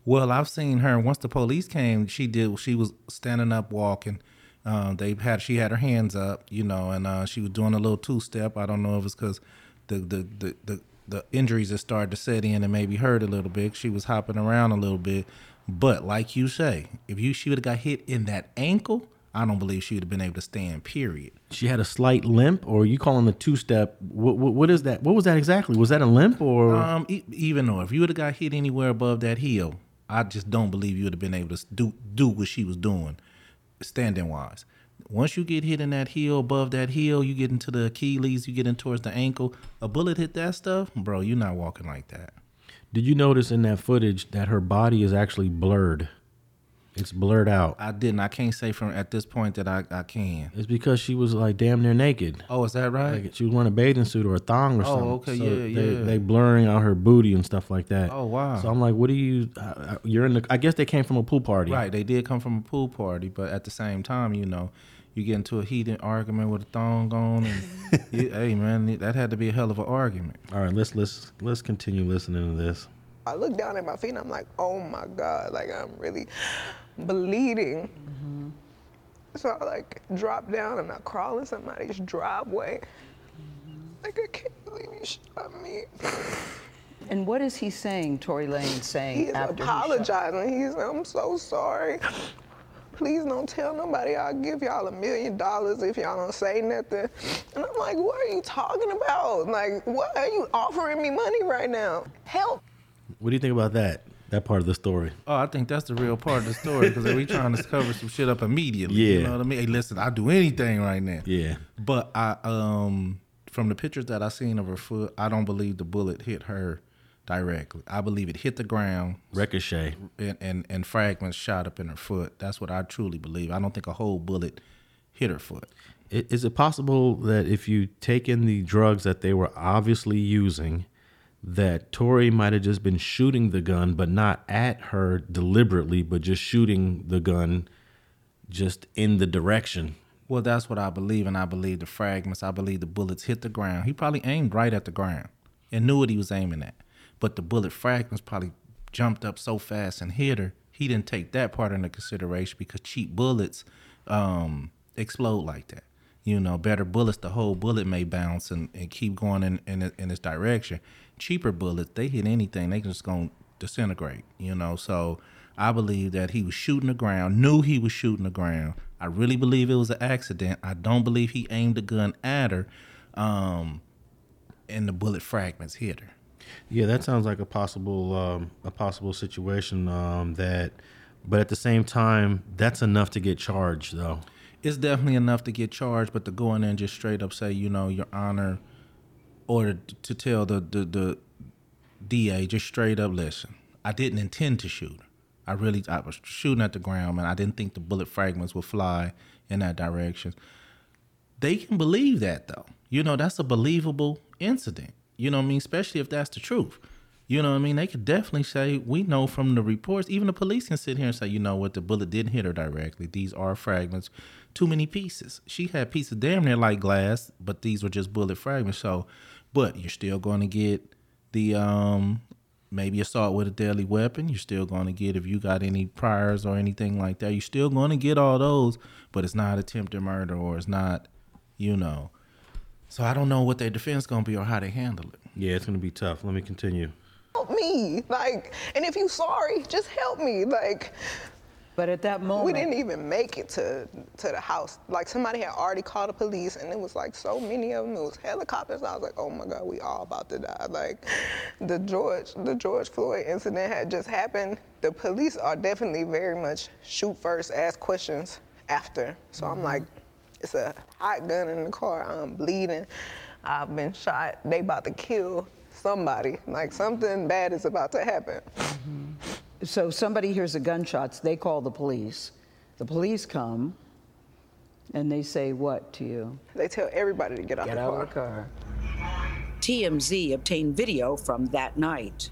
Well, I've seen her. Once the police came, she did. She was standing up, walking. Um, they had she had her hands up, you know, and uh, she was doing a little two step. I don't know if it's because the the, the the the injuries that started to set in and maybe hurt a little bit. She was hopping around a little bit, but like you say, if you she would have got hit in that ankle, I don't believe she would have been able to stand. Period. She had a slight limp, or you calling the two step? What, what what is that? What was that exactly? Was that a limp or? Um, e- even though if you would have got hit anywhere above that heel, I just don't believe you would have been able to do do what she was doing, standing wise. Once you get hit in that heel, above that heel, you get into the Achilles, you get in towards the ankle. A bullet hit that stuff, bro. You're not walking like that. Did you notice in that footage that her body is actually blurred? It's blurred out. I didn't. I can't say from at this point that I, I can. It's because she was like damn near naked. Oh, is that right? Like she was wearing a bathing suit or a thong or Oh, something. okay, So yeah, they, yeah. They blurring out her booty and stuff like that. Oh, wow. So I'm like, what do you? Uh, uh, you're in the. I guess they came from a pool party. Right. They did come from a pool party, but at the same time, you know, you get into a heated argument with a thong on, and you, hey man, that had to be a hell of an argument. All right, let's let's let's continue listening to this. I look down at my feet and I'm like, oh my God, like I'm really bleeding. Mm-hmm. So I like drop down and I crawl in somebody's driveway. Like I can't believe you shot me. And what is he saying, Tory Lanez saying He's after he apologizing. He's I'm so sorry. Please don't tell nobody. I'll give y'all a million dollars if y'all don't say nothing. And I'm like, what are you talking about? Like, what are you offering me money right now? Help. What do you think about that? That part of the story. Oh, I think that's the real part of the story because we trying to cover some shit up immediately. Yeah. You know what I mean? Hey, listen, I'll do anything right now. Yeah. But I um from the pictures that I seen of her foot, I don't believe the bullet hit her directly. I believe it hit the ground. Ricochet. And, and and fragments shot up in her foot. That's what I truly believe. I don't think a whole bullet hit her foot. Is it possible that if you take in the drugs that they were obviously using, that Tory might have just been shooting the gun, but not at her deliberately, but just shooting the gun just in the direction? Well, that's what I believe, and I believe the fragments. I believe the bullets hit the ground. He probably aimed right at the ground and knew what he was aiming at, but the bullet fragments probably jumped up so fast and hit her. He didn't take that part into consideration because cheap bullets um, explode like that. You know, better bullets, the whole bullet may bounce and, and keep going in, in in its direction. Cheaper bullets, they hit anything, they just gonna disintegrate. You know, so I believe that he was shooting the ground, knew he was shooting the ground. I really believe it was an accident. I don't believe he aimed the gun at her, um, and the bullet fragments hit her. Yeah, that sounds like a possible um, a possible situation um, that, but at the same time, that's enough to get charged though. It's definitely enough to get charged, but to go in there and just straight up say, you know, Your Honor, or to, tell the, the the DA just straight up, listen, I didn't intend to shoot. I really I was shooting at the ground, man. I didn't think the bullet fragments would fly in that direction. They can believe that though. You know, that's a believable incident. You know what I mean? Especially if that's the truth. You know what I mean? They could definitely say, we know from the reports, even the police can sit here and say, you know what, the bullet didn't hit her directly. These are fragments, too many pieces. She had pieces damn near like glass, but these were just bullet fragments. So, but you're still going to get the um maybe assault with a deadly weapon. You're still going to get if you got any priors or anything like that. You're still going to get all those, but it's not attempted murder or it's not, you know. So I don't know what their defense going to be or how they handle it. Yeah, it's gonna be tough. Let me continue. Help me. Like, and if you sorry, just help me. Like, But at that moment, we didn't even make it to to the house. Like somebody had already called the police, and it was like so many of them. It was helicopters. I was like, oh my god, we all about to die. Like, the George the George Floyd incident had just happened. The police are definitely very much shoot first, ask questions after. So I'm mm-hmm. like, it's a hot gun in the car. I'm bleeding. I've been shot. They about to kill somebody. Like something bad is about to happen. Mm-hmm. So somebody hears the gunshots, they call the police. The police come, and they say what to you? They tell everybody to get out Get the out car. of the car. TMZ obtained video from that night.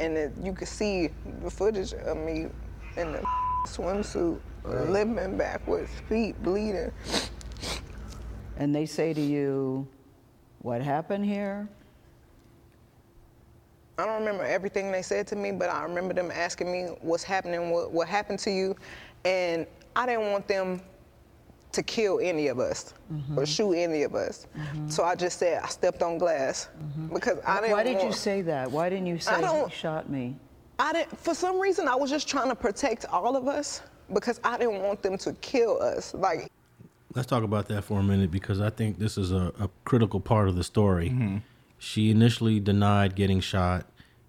and it, you could see the footage of me in the swimsuit, limping backwards, feet bleeding. And they say to you, what happened here? I don't remember everything they said to me, but I remember them asking me what's happening, what, what happened to you, and I didn't want them to kill any of us mm-hmm. or shoot any of us. Mm-hmm. So I just said I stepped on glass mm-hmm. because I didn't. Why did you say that? Why didn't you say don't- he shot me? I didn't. For some reason, I was just trying to protect all of us because I didn't want them to kill us. Like Let's talk about that for a minute because I think this is a, a critical part of the story. She initially denied getting shot,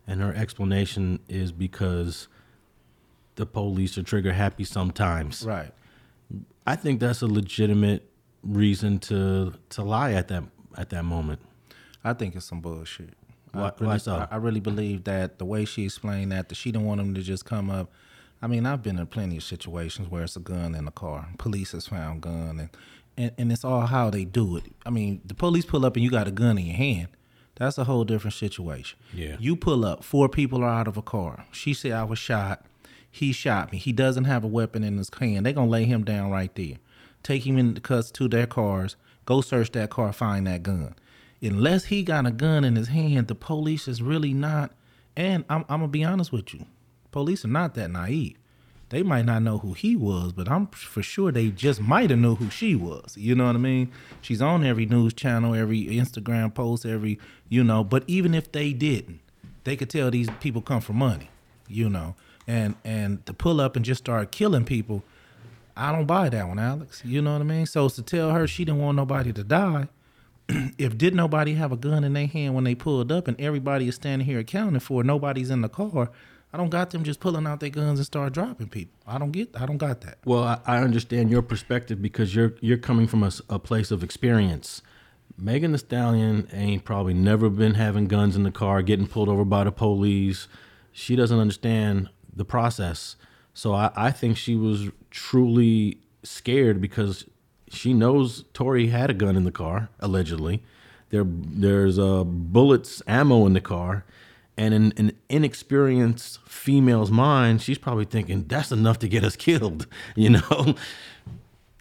and her explanation is because the police are trigger happy sometimes. Right. I think that's a legitimate reason to to lie at that at that moment. I think it's some bullshit. Why- I really? I, I really believe that the way she explained that, that she didn't want them to just come up. I mean, I've been in plenty of situations where it's a gun in the car. Police has found gun, and, and and it's all how they do it. I mean, the police pull up and you got a gun in your hand. That's a whole different situation. Yeah. You pull up, four people are out of a car. She said I was shot. He shot me. He doesn't have a weapon in his hand. They're gonna lay him down right there. take him in the cuts to their cars, go search that car, find that gun. Unless he got a gun in his hand, the police is really not. And I'm, I'm gonna be honest with you, police are not that naive. They might not know who he was, but I'm for sure they just might have knew who she was. You know what I mean? She's on every news channel, every Instagram post, every you know. But even if they didn't, they could tell these people come for money. You know, and and to pull up and just start killing people, I don't buy that one, Alex. You know what I mean? So to tell her she didn't want nobody to die, if did nobody have a gun in their hand when they pulled up and everybody is standing here accounting for, nobody's in the car. I don't got them just pulling out their guns and start dropping people. I don't get. I don't got that. Well, I, I understand your perspective because you're you're coming from a, a place of experience. Megan Thee Stallion ain't probably never been having guns in the car, getting pulled over by the police. She doesn't understand the process. So I, I think she was truly scared because she knows Tory had a gun in the car, allegedly. There there's uh, bullets, ammo in the car. And in an inexperienced female's mind, she's probably thinking that's enough to get us killed, you know.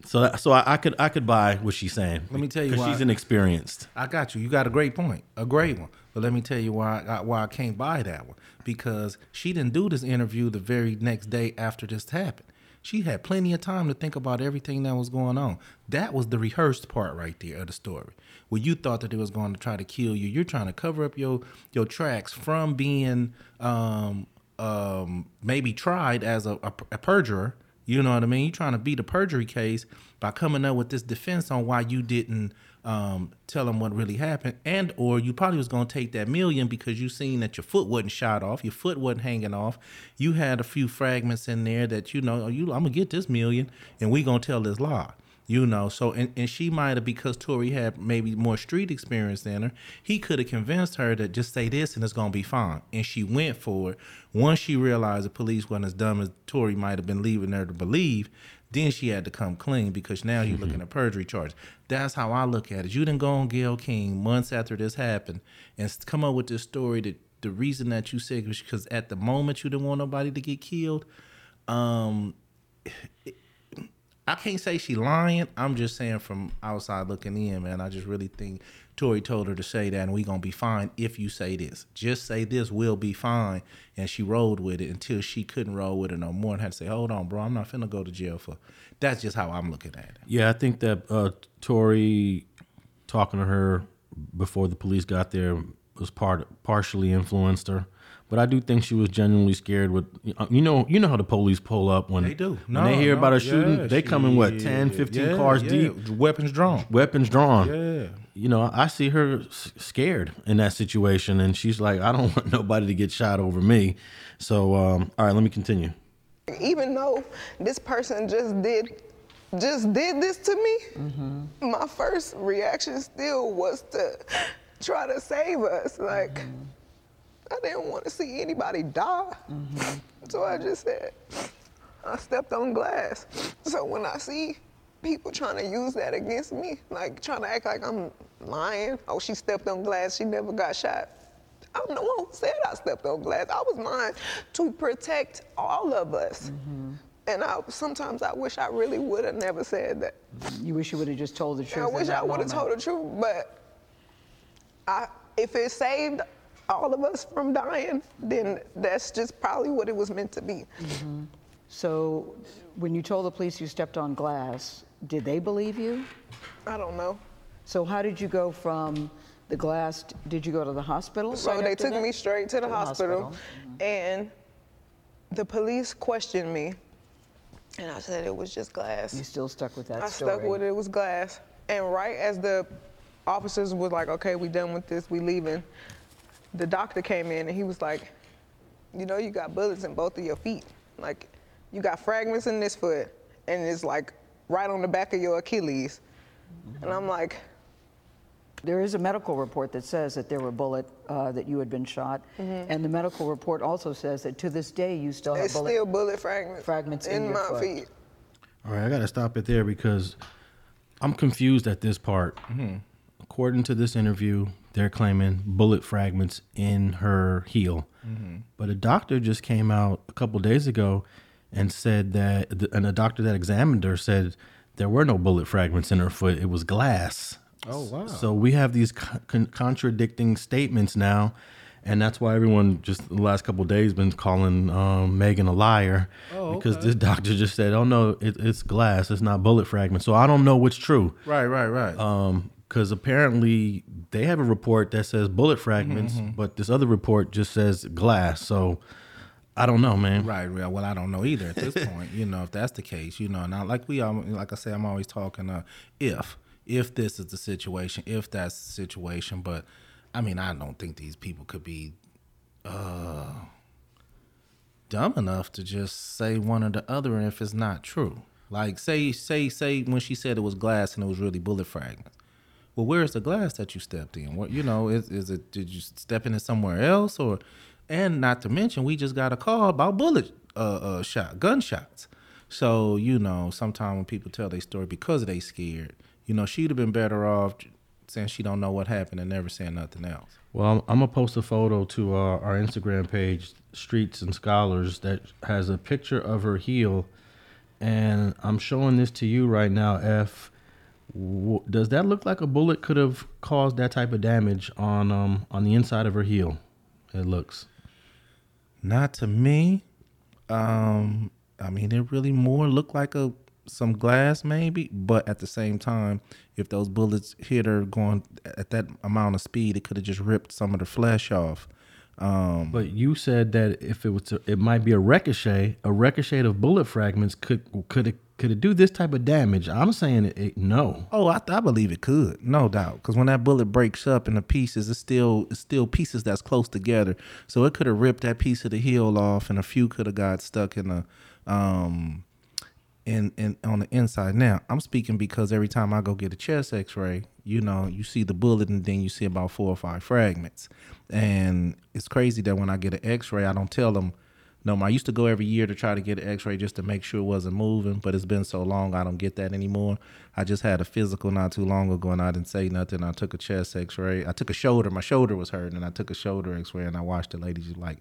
So, so I, I could I could buy what she's saying. Let me tell you why. she's inexperienced. I got you. You got a great point, a great one. But let me tell you why I, why I can't buy that one because she didn't do this interview the very next day after this happened. She had plenty of time to think about everything that was going on. That was the rehearsed part right there of the story. Where you thought that it was going to try to kill you. You're trying to cover up your your tracks from being um, um, maybe tried as a, a, a perjurer. You know what I mean? You're trying to beat a perjury case by coming up with this defense on why you didn't um, tell them what really happened, and or you probably was gonna take that million because you seen that your foot wasn't shot off, your foot wasn't hanging off. You had a few fragments in there that you know, you I'm gonna get this million, and we gonna tell this lie. You know, so and, and she might have because Tory had maybe more street experience than her. He could have convinced her to just say this and it's gonna be fine. And she went for it. Once she realized the police wasn't as dumb as Tory might have been leaving her to believe, then she had to come clean because now you're looking at perjury charge. That's how I look at it. You didn't go on Gayle King months after this happened and come up with this story that the reason that you said was because at the moment you didn't want nobody to get killed. Um, I can't say she lying. I'm just saying from outside looking in, man. I just really think Tory told her to say that, and we gonna be fine if you say this. Just say this, we'll be fine. And she rolled with it until she couldn't roll with it no more, and had to say, "Hold on, bro, I'm not finna go to jail for." That's just how I'm looking at it. Yeah, I think that uh, Tory talking to her before the police got there was part partially influenced her. But I do think she was genuinely scared. With you know, you know how the police pull up when They do. when they hear no, about a shooting. yeah, they come in what shit. 10, 15 Yeah, cars yeah. deep, weapons drawn. weapons drawn. Yeah. You know, I see her scared in that situation, and she's like, "I don't want nobody to get shot over me." So, um, all right, let me continue. Even though this person just did just did this to me, mm-hmm. my first reaction still was to try to save us. Like mm-hmm. I didn't want to see anybody die. Mm-hmm. So I just said, I stepped on glass. So when I see people trying to use that against me, like trying to act like I'm lying, oh, she stepped on glass, she never got shot. I'm the one who said I stepped on glass. I was mine to protect all of us. Mm-hmm. And I, sometimes I wish I really would have never said that. You wish you would have just told the truth. I wish I would have told the truth, but I, if it saved all of us from dying, then that's just probably what it was meant to be. Mm-hmm. So, when you told the police you stepped on glass, did they believe you? I don't know. So, how did you go from the glass? Did you go to the hospital? So right they took that? me straight to the hospital, mm-hmm. and the police questioned me, and I said it was just glass. You still stuck with that I story. stuck with it. It was glass. And right as the officers was like, "Okay, we done with this. We leaving," the doctor came in and he was like, "You know, you got bullets in both of your feet. Like, you got fragments in this foot, and it's like right on the back of your Achilles." And I'm like, There is a medical report that says that there were bullet uh, that you had been shot, and the medical report also says that to this day you still have "It's bullet still bullet fragments, fragments in, in your my foot. feet." All right, I got to stop it there because I'm confused at this part. Mm-hmm. According to this interview, they're claiming bullet fragments in her heel. Mm-hmm. But a doctor just came out a couple days ago and said that, and a doctor that examined her said there were no bullet fragments in her foot. It was glass. Oh, wow. So we have these con- contradicting statements now, and that's why everyone just the last couple days been calling um, Megan a liar Oh, because okay. this doctor just said, "Oh no, it, it's glass. It's not bullet fragments." So I don't know what's true. Right, right, right. Um, because apparently they have a report that says bullet fragments, Mhm. but this other report just says glass. So I don't know, man. Right, yeah. Well, I don't know either at this point. You know, if that's the case, you know, now like we, um, like I say, I'm always talking uh, if, if this is the situation, if that's the situation. But I mean, I don't think these people could be uh, dumb enough to just say one or the other, and if it's not true, like say, say, say when she said it was glass and it was really bullet fragments. Well, where's the glass that you stepped in? What you know is is it? Did you step in it somewhere else, or? And not to mention, we just got a call about bullet uh, uh shot gunshots. So you know, sometimes when people tell their story because they scared, you know, she'd have been better off saying she don't know what happened and never saying nothing else. Well, I'm, I'm gonna post a photo to uh, our Instagram page, Streets and Scholars, that has a picture of her heel, and I'm showing this to you right now. f does that look like a bullet could have caused that type of damage on um on the inside of her heel? It looks. Not to me. Um, I mean, it really more looked like a some glass maybe, but at the same time, if those bullets hit her going at that amount of speed, it could have just ripped some of the flesh off. Um, But you said that if it was, a, it might be a ricochet. A ricochet of bullet fragments could could it could it do this type of damage? I'm saying it, it no. Oh, I, I believe it could, no doubt. Because when that bullet breaks up into pieces, it's still it's still pieces that's close together. So it could have ripped that piece of the heel off, and a few could have got stuck in the um in in on the inside. Now I'm speaking because every time I go get a chest X-ray, you know, you see the bullet, and then you see about four or five fragments. And it's crazy that when I get an X-ray, I don't tell them. No, I used to go every year to try to get an X-ray just to make sure it wasn't moving, but it's been so long I don't get that anymore. I just had a physical not too long ago, and I didn't say nothing. I took a chest X-ray. I took a shoulder. My shoulder was hurting, and I took a shoulder X-ray, and I watched the lady. She's like,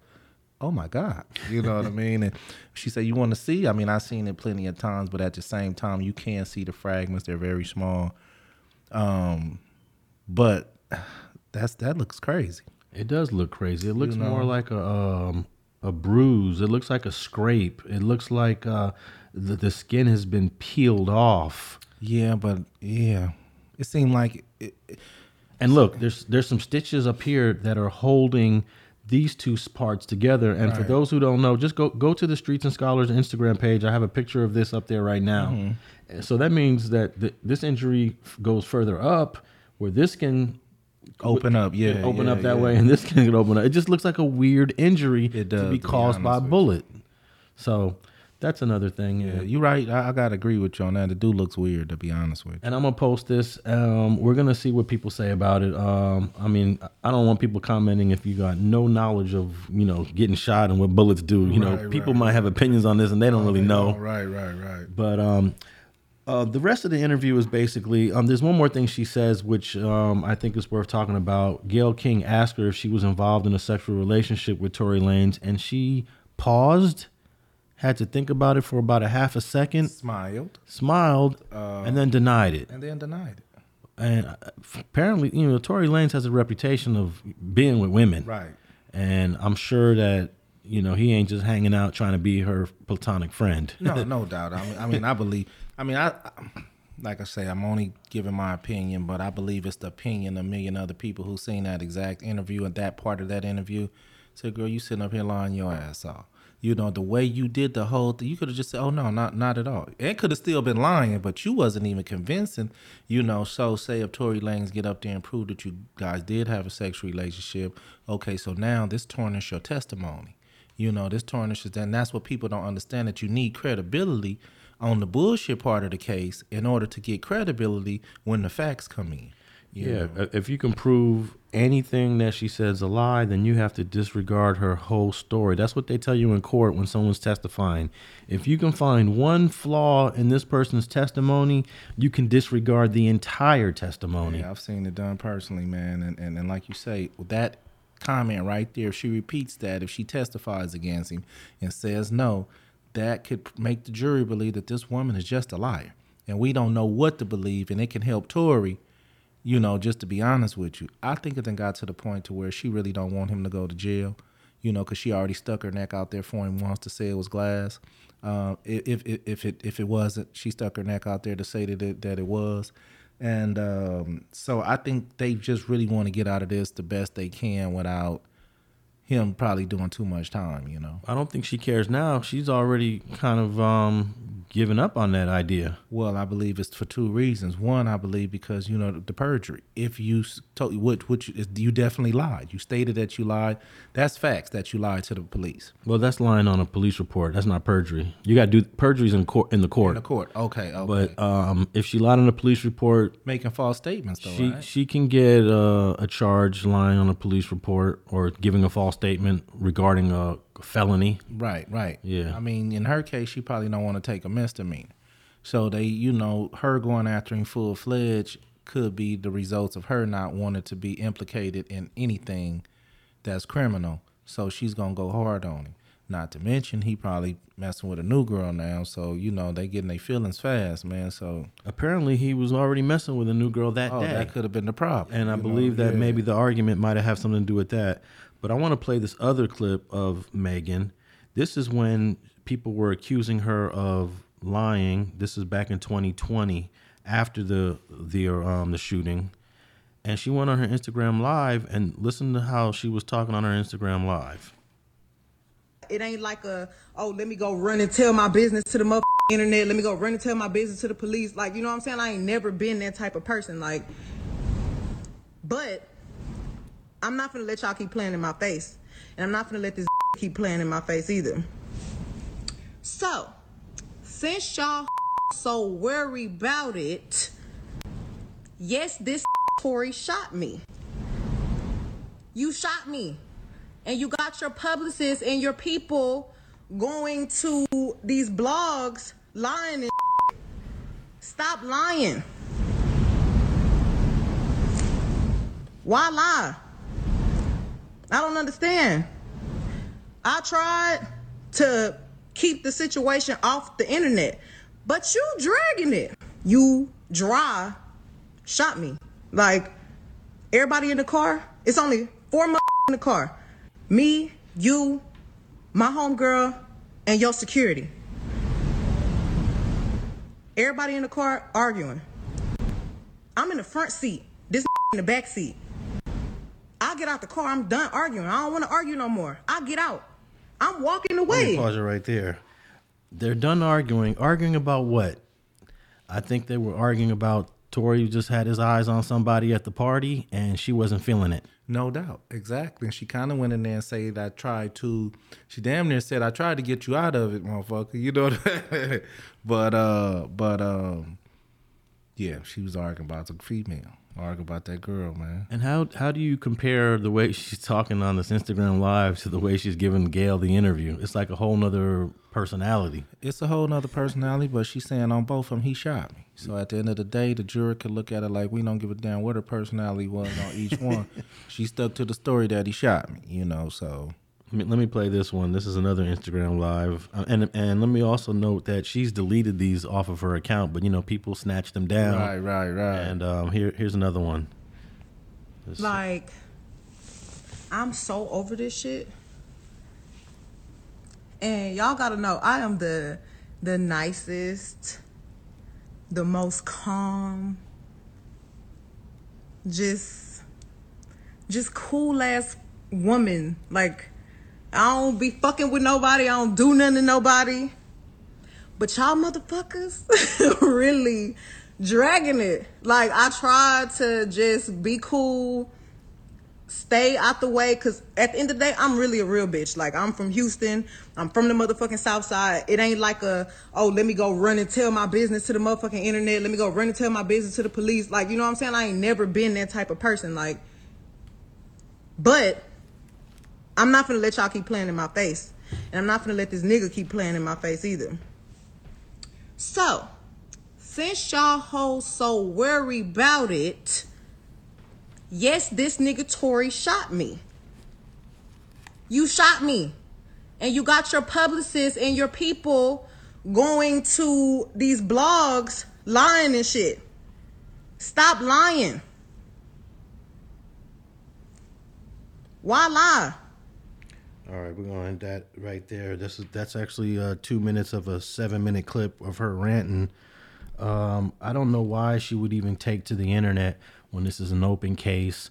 "Oh my God," you know what I mean? And she said, "You want to see?" I mean, I've seen it plenty of times, but at the same time, you can see the fragments. They're very small. Um, but that's that looks crazy. It does look crazy. It looks You know? more like a um, a bruise. It looks like a scrape. It looks like uh, the the skin has been peeled off. Yeah, but yeah, it seemed like. It, and look, there's there's some stitches up here that are holding these two parts together. And for those who don't know, just go go to the Streets and Scholars Instagram page. I have a picture of this up there right now. Mhm. So that means that th- this injury f- goes further up, where this can Open up, yeah, open yeah, up that yeah. way, and this can open up. It just looks like a weird injury to does, be to be caused by a bullet. So that's another thing. Yeah, you're right. I, I gotta agree with you on that. The dude looks weird, to be honest with you. and I'm gonna post this. Um, we're gonna see what people say about it. Um, I mean, I don't want people commenting if you got no knowledge of you know getting shot and what bullets do. You know, people right, might have opinions on this and they don't really know. Right, right, right. But um, uh, the rest of the interview is basically um, there's one more thing she says, which um, I think is worth talking about. Gayle King asked her if she was involved in a sexual relationship with Tory Lanez, and she paused, had to think about it for about a half a second, Smiled. smiled, Uh, and then denied it. And then denied it. And uh, apparently, you know, Tory Lanez has a reputation of being with women, Right. And I'm sure that you know he ain't just hanging out trying to be her platonic friend. No, no doubt. I mean, I mean, I believe. I mean, I, like I say, I'm only giving my opinion, but I believe it's the opinion of a million other people who seen that exact interview and that part of that interview. Said, "Girl, you sitting up here lying your ass off." You know the way you did the whole thing. You could have just said, "Oh no, not not at all." It could have still been lying, but you wasn't even convincing. You know. So say if Tory Lanez get up there and prove that you guys did have a sexual relationship, okay. So now this tarnishes your testimony. You know, this tarnishes, and that's what people don't understand that you need credibility on the bullshit part of the case in order to get credibility when the facts come in. Yeah, know? if you can prove anything that she says a lie, then you have to disregard her whole story. That's what they tell you in court when someone's testifying. If you can find one flaw in this person's testimony, you can disregard the entire testimony. Yeah, I've seen it done personally, man. And, and, and like you say, that comment right there, if she repeats that, if she testifies against him and says no, that could make the jury believe that this woman is just a liar. and we don't know what to believe, and it can help Tory. You know, just to be honest with you, I think it then got to the point to where she really don't want him to go to jail. You know, because she already stuck her neck out there for him once to say it was glass. Uh, if, if if it if it wasn't, she stuck her neck out there to say that it, that it was. And um, so I think they just really want to get out of this the best they can without him probably doing too much time, you know. I don't think she cares now. She's already kind of um, given up on that idea. Well, I believe it's for two reasons. One, I believe because you know the perjury. If you told which which you definitely lied. You stated that you lied. That's facts that you lied to the police. Well, that's lying on a police report. That's not perjury. You got to do perjury's in court in the court. In the court. Okay. Okay. But um, if she lied on a police report, making false statements, though, she right? she can get uh, a charge lying on a police report or giving a false statement regarding a felony. Right, right. Yeah. I mean, in her case, she probably don't want to take a misdemeanor. So they, you know, her going after him full fledged could be the results of her not wanting to be implicated in anything that's criminal. So she's gonna go hard on him. Not to mention he probably messing with a new girl now, so you know they getting their feelings fast, man. So Apparently, he was already messing with a new girl that oh, day. that could have been the problem. And I you know? believe that Yeah. maybe the argument might have something to do with that. But I want to play this other clip of Megan. This is when people were accusing her of lying. This is back in 2020 after the the um the shooting. And she went on her Instagram live and listen to how she was talking on her Instagram live. It ain't like a, oh, let me go run and tell my business to the mother internet. Let me go run and tell my business to the police. Like, you know what I'm saying? I ain't never been that type of person. Like, but I'm not gonna let y'all keep playing in my face. And I'm not gonna let this keep playing in my face either. So, since y'all so worry about it, yes, this Tory shot me. You shot me. And you got your publicists and your people going to these blogs lying and Stop lying. Why lie? I don't understand. I tried to keep the situation off the internet, but you dragging it. You dry shot me. Like everybody in the car, it's only four in the car. Me, you, my homegirl, and your security. Everybody in the car arguing. I'm in the front seat. This in the back seat. I get out the car. I'm done arguing. I don't want to argue no more. I get out. I'm walking Let me away. pause it right there. They're done arguing. Arguing about what? I think they were arguing about Tory just had his eyes on somebody at the party and she wasn't feeling it. No doubt, exactly. And she kind of went in there and said, "I tried to." She damn near said, "I tried to get you out of it, motherfucker." You know, what I mean? but uh, but um, yeah, she was arguing about the female, arguing about that girl, man. And how how do you compare the way she's talking on this Instagram live to the way she's giving Gayle the interview? It's like a whole nother personality. It's a whole nother personality, but she's saying on both of them, he shot me. So at the end of the day, the jury could look at it like we don't give a damn what her personality was on each one. she stuck to the story that he shot me, you know. So Let me, let me play this one. This is another Instagram live, uh, and and let me also note that she's deleted these off of her account, but you know people snatch them down. Right, right, right. And um, here here's another one. Like, I'm so over this shit. And y'all gotta know, I am the the nicest, the most calm, just just cool ass woman. Like, I don't be fucking with nobody. I don't do nothing to nobody. But y'all motherfuckers really dragging it. Like I tried to just be cool, stay out the way, cause at the end of the day, I'm really a real bitch. Like I'm from Houston. I'm from the motherfucking South Side. It ain't like a oh let me go run and tell my business to the motherfucking internet. Let me go run and tell my business to the police. Like you know what I'm saying? I ain't never been that type of person. Like, but I'm not gonna let y'all keep playing in my face, and I'm not gonna let this nigga keep playing in my face either. So, since y'all hoes so worried about it, yes, this nigga Tory shot me. You shot me. And you got your publicists and your people going to these blogs lying and shit. Stop lying. Why lie? All right, we're gonna end that right there. This is that's actually uh, two minutes of a seven-minute clip of her ranting. Um, I don't know why she would even take to the internet when this is an open case.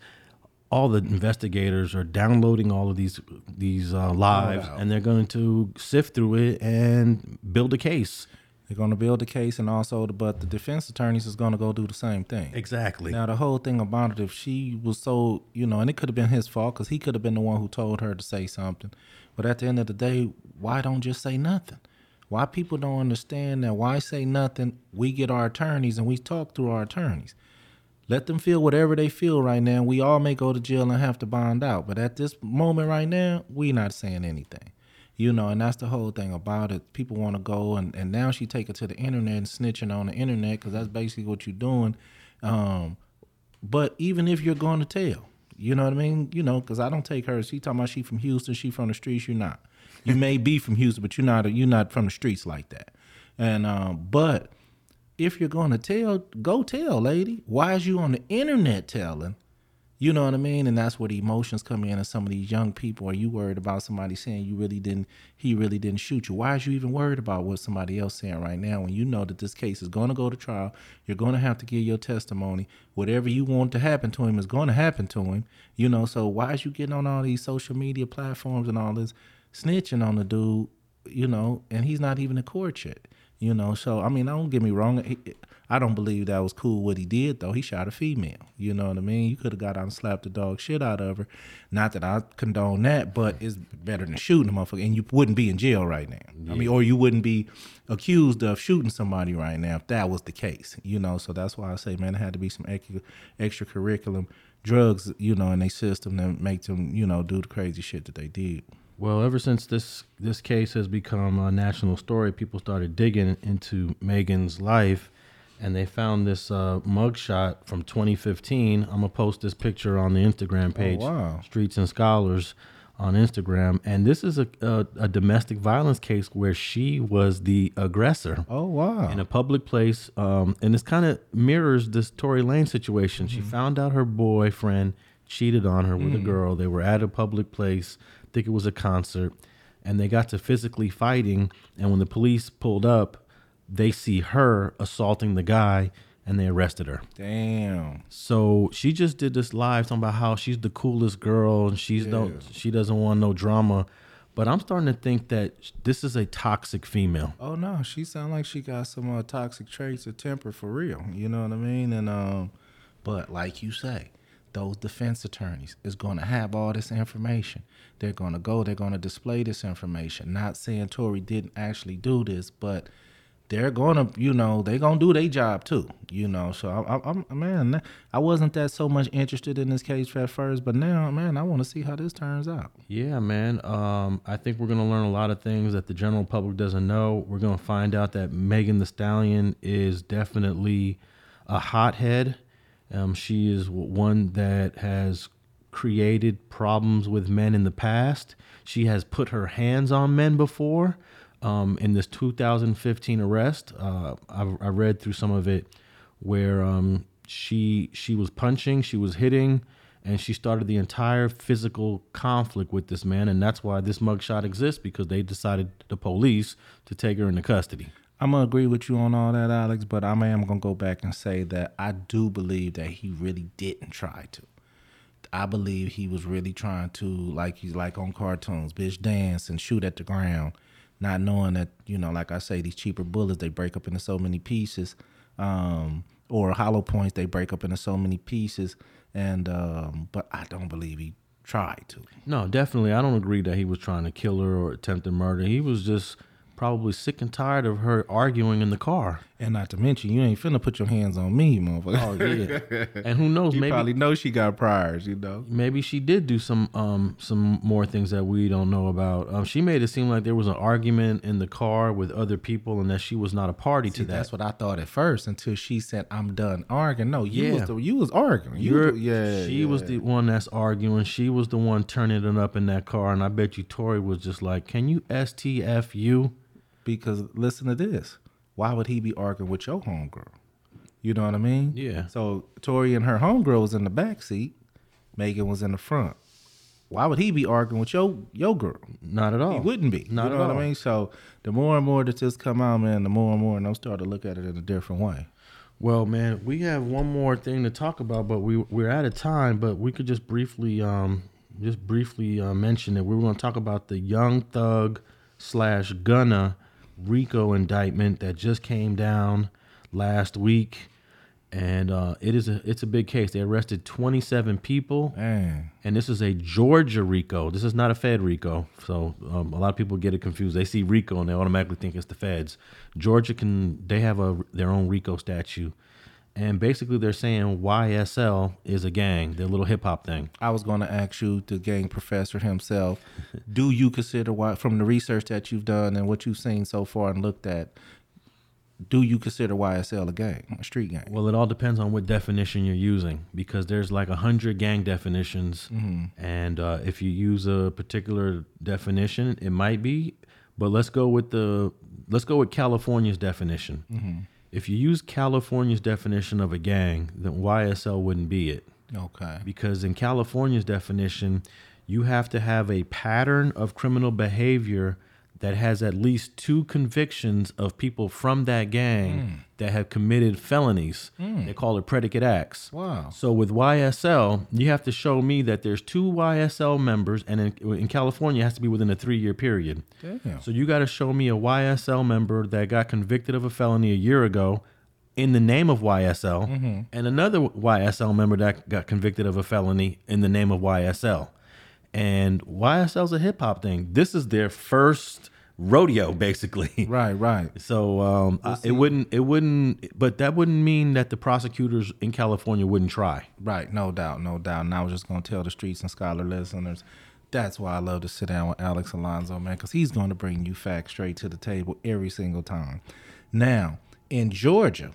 All the investigators are downloading all of these these uh, lives, doubt. and they're going to sift through it and build a case. They're going to build a case, and also, the, but the defense attorneys is going to go do the same thing. Exactly. Now, the whole thing about it, if she was so, you know, and it could have been his fault because he could have been the one who told her to say something. But at the end of the day, why don't just say nothing? Why people don't understand that? Why say nothing? We get our attorneys and we talk through our attorneys. Let them feel whatever they feel right now. We all may go to jail and have to bond out, but at this moment right now, we not saying anything. You know, and that's the whole thing about it. People want to go, and, and now she take it to the internet and snitching on the internet because that's basically what you're doing. Um, but even if you're going to tell, you know what I mean? You know, because I don't take her. She talking about she from Houston, she from the streets. You're not. You may be from Houston, but you're not. You're not from the streets like that. And um, but if you're going to tell, go tell, lady. Why is you on the internet telling? You know what I mean? And that's where the emotions come in. And some of these young people, are you worried about somebody saying you really didn't, he really didn't shoot you? Why is you even worried about what somebody else saying right now when you know that this case is going to go to trial? You're going to have to give your testimony. Whatever you want to happen to him is going to happen to him. You know, so why is you getting on all these social media platforms and all this snitching on the dude? You know, and he's not even in court yet. You know, so I mean, don't get me wrong. He, I don't believe that was cool what he did though. He shot a female. You know what I mean? You could have got out and slapped the dog shit out of her. Not that I condone that, but it's better than shooting a motherfucker. And you wouldn't be in jail right now. I mean, or you wouldn't be accused of shooting somebody right now if that was the case. You know, so that's why I say, man, there had to be some extra extracurriculum drugs, you know, in their system that make them, you know, do the crazy shit that they did. Well, ever since this this case has become a national story, people started digging into Megan's life, and they found this uh, mugshot from 2015. I'm gonna post this picture on the Instagram page, wow. Streets and Scholars, on Instagram. And this is a, a a domestic violence case where she was the aggressor. Oh wow! In a public place, um, and this kind of mirrors this Tory Lanez situation. She found out her boyfriend cheated on her with a Mm. girl. They were at a public place. I think it was a concert, and they got to physically fighting. And when the police pulled up, they see her assaulting the guy, and they arrested her. Damn. So she just did this live talking about how she's the coolest girl and she's don't she doesn't want no drama. But I'm starting to think that this is a toxic female. Oh no, she sound like she got some uh, toxic traits of temper for real. You know what I mean? And um, but like you say, those defense attorneys is going to have all this information. They're going to go. They're going to display this information. Not saying Tory didn't actually do this, but they're to, you know, they're going to do their job too. You know, so I, I, I'm man, I wasn't that so much interested in this case at first, but now, man, I want to see how this turns out. Yeah, man. Um, I think we're gonna learn a lot of things that the general public doesn't know. We're gonna find out that Megan Thee Stallion is definitely a hothead. Um, she is one that has created problems with men in the past. She has put her hands on men before. Um, in this 2015 arrest, uh, I, I read through some of it where um, she she was punching, she was hitting, and she started the entire physical conflict with this man, and that's why this mugshot exists because they decided the police to take her into custody. I'm gonna agree with you on all that, Alex, but I am gonna go back and say that I do believe that he really didn't try to. I believe he was really trying to, like he's like on cartoons, bitch dance and shoot at the ground, not knowing that you know, like I say, these cheaper bullets they break up into so many pieces, um, or hollow points they break up into so many pieces, and um, but I don't believe he tried to. No, definitely, I don't agree that he was trying to kill her or attempted murder. He was just probably sick and tired of her arguing in the car. And not to mention, you ain't finna put your hands on me, motherfucker. Oh yeah, and who knows? You maybe probably know she got priors, you know. maybe she did do some um some more things that we don't know about. Um, she made it seem like there was an argument in the car with other people, and that she was not a party See, to that. that's what I thought at first until she said, "I'm done arguing." No, you Yeah. was the, you was arguing. You You're, was yeah, she was the one that's arguing. She was the one turning it up in that car, and I bet you Tory was just like, "Can you STF you?" Because listen to this. Why would he be arguing with your homegirl? You know what I mean? Yeah. So Tory and her homegirl was in the back seat. Megan was in the front. Why would he be arguing with your your girl? Not at all. He wouldn't be. Not you know at what all. I mean? So the more and more that this come out, man, the more and more and I'm starting to look at it in a different way. Well, man, we have one more thing to talk about, but we we're out of time. But we could just briefly, um, just briefly uh, mention that we were going to talk about the Young Thug slash Gunna RICO indictment that just came down last week, and uh, it is a it's a big case. They arrested 27 people, Man. and this is a Georgia RICO. This is not a Fed RICO. So um, a lot of people get it confused. They see RICO and they automatically think it's the Feds. Georgia can they have a their own RICO statute, and basically they're saying YSL is a gang, their little hip hop thing. I was going to ask you, the gang professor himself, do you consider why, from the research that you've done and what you've seen so far and looked at, do you consider YSL a gang, a street gang? Well, it all depends on what definition you're using because there's like a hundred gang definitions, and uh, if you use a particular definition, it might be. But let's go with the let's go with California's definition. If you use California's definition of a gang, then YSL wouldn't be it. Okay. Because in California's definition, you have to have a pattern of criminal behavior that has at least two convictions of people from that gang that have committed felonies. They call it predicate acts. Wow. So with YSL, you have to show me that there's two YSL members, and in, in California, it has to be within a three year period. Damn. So you got to show me a YSL member that got convicted of a felony a year ago in the name of YSL, Mm-hmm. and another YSL member that got convicted of a felony in the name of YSL. And YSL's a hip hop thing. This is their first rodeo, basically. Right, right. So um, I- it wouldn't, it wouldn't, but that wouldn't mean that the prosecutors in California wouldn't try. Right, no doubt, no doubt. And I was just going to tell the streets and scholar listeners that's why I love to sit down with Alex Alonso, man, because he's going to bring you facts straight to the table every single time. Now, in Georgia,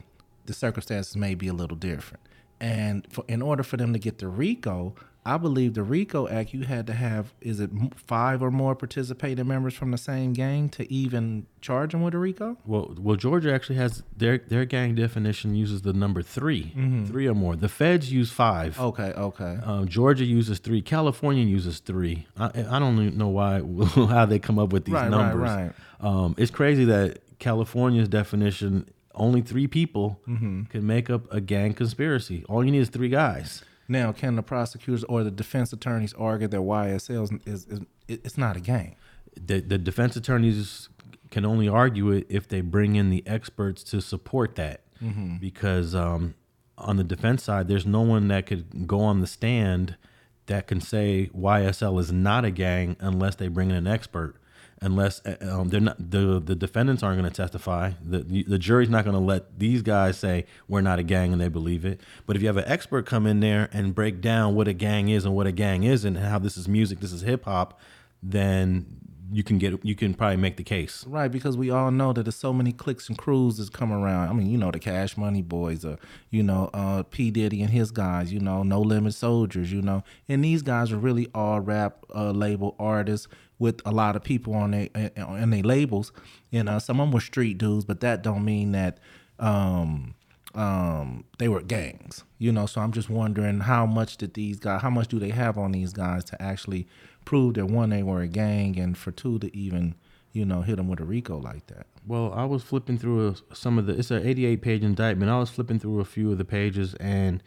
the circumstances may be a little different. And for, in order for them to get the RICO, I believe the RICO Act, you had to have, is it five or more participating members from the same gang to even charge them with a RICO? Well, well, Georgia actually has their their gang definition uses the number 3 three or more. The feds use five. Okay, okay. Um, Georgia uses three. California uses three. I, I don't know why how they come up with these Right, right, numbers. right. Um, it's crazy that California's definition only three people Mm-hmm. can make up a gang conspiracy. All you need is three guys. Now, can the prosecutors or the defense attorneys argue that YSL is, is, is it's not a gang? The the defense attorneys can only argue it if they bring in the experts to support that. Mm-hmm. Because um, on the defense side, there's no one that could go on the stand that can say YSL is not a gang unless they bring in an expert. Unless uh, um, they're not, the the defendants aren't going to testify. The the jury's not going to let these guys say we're not a gang and they believe it. But if you have an expert come in there and break down what a gang is and what a gang isn't, and how this is music, this is hip hop, then you can get you can probably make the case. Right, because we all know that there's so many clicks and crews that's come around. I mean, you know, the Cash Money Boys, uh, you know, uh, P Diddy and his guys, you know, No Limit Soldiers, you know, and these guys are really all rap uh, label artists with a lot of people on their on their labels, You know, some of them were street dudes, but that don't mean that. Um, um, they were gangs, you know. So I'm just wondering how much did these guys, how much do they have on these guys to actually prove that one they were a gang, and for two to even, you know, hit them with a RICO like that. Well, I was flipping through some of the. It's an 88 page indictment. I was flipping through a few of the pages, and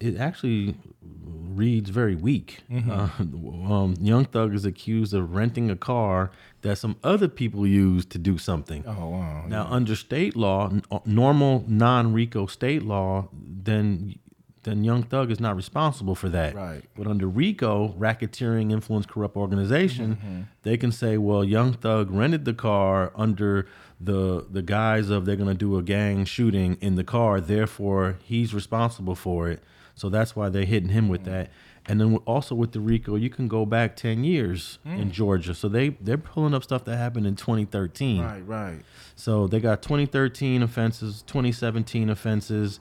it actually reads very weak. Uh, um, Young Thug is accused of renting a car that some other people used to do something. Oh wow! Now, under state law, n- uh, normal non-RICO state law, then then Young Thug is not responsible for that. Right. But under RICO, racketeering, influence, corrupt organization, they can say, well, Young Thug rented the car under the the guise of they're going to do a gang shooting in the car, therefore he's responsible for it. So that's why they're hitting him with that. And then also with the RICO, you can go back 10 years in mm. Georgia. So they they're pulling up stuff that happened in 2013. Right, right. So they got 2013 offenses, 2017 offenses,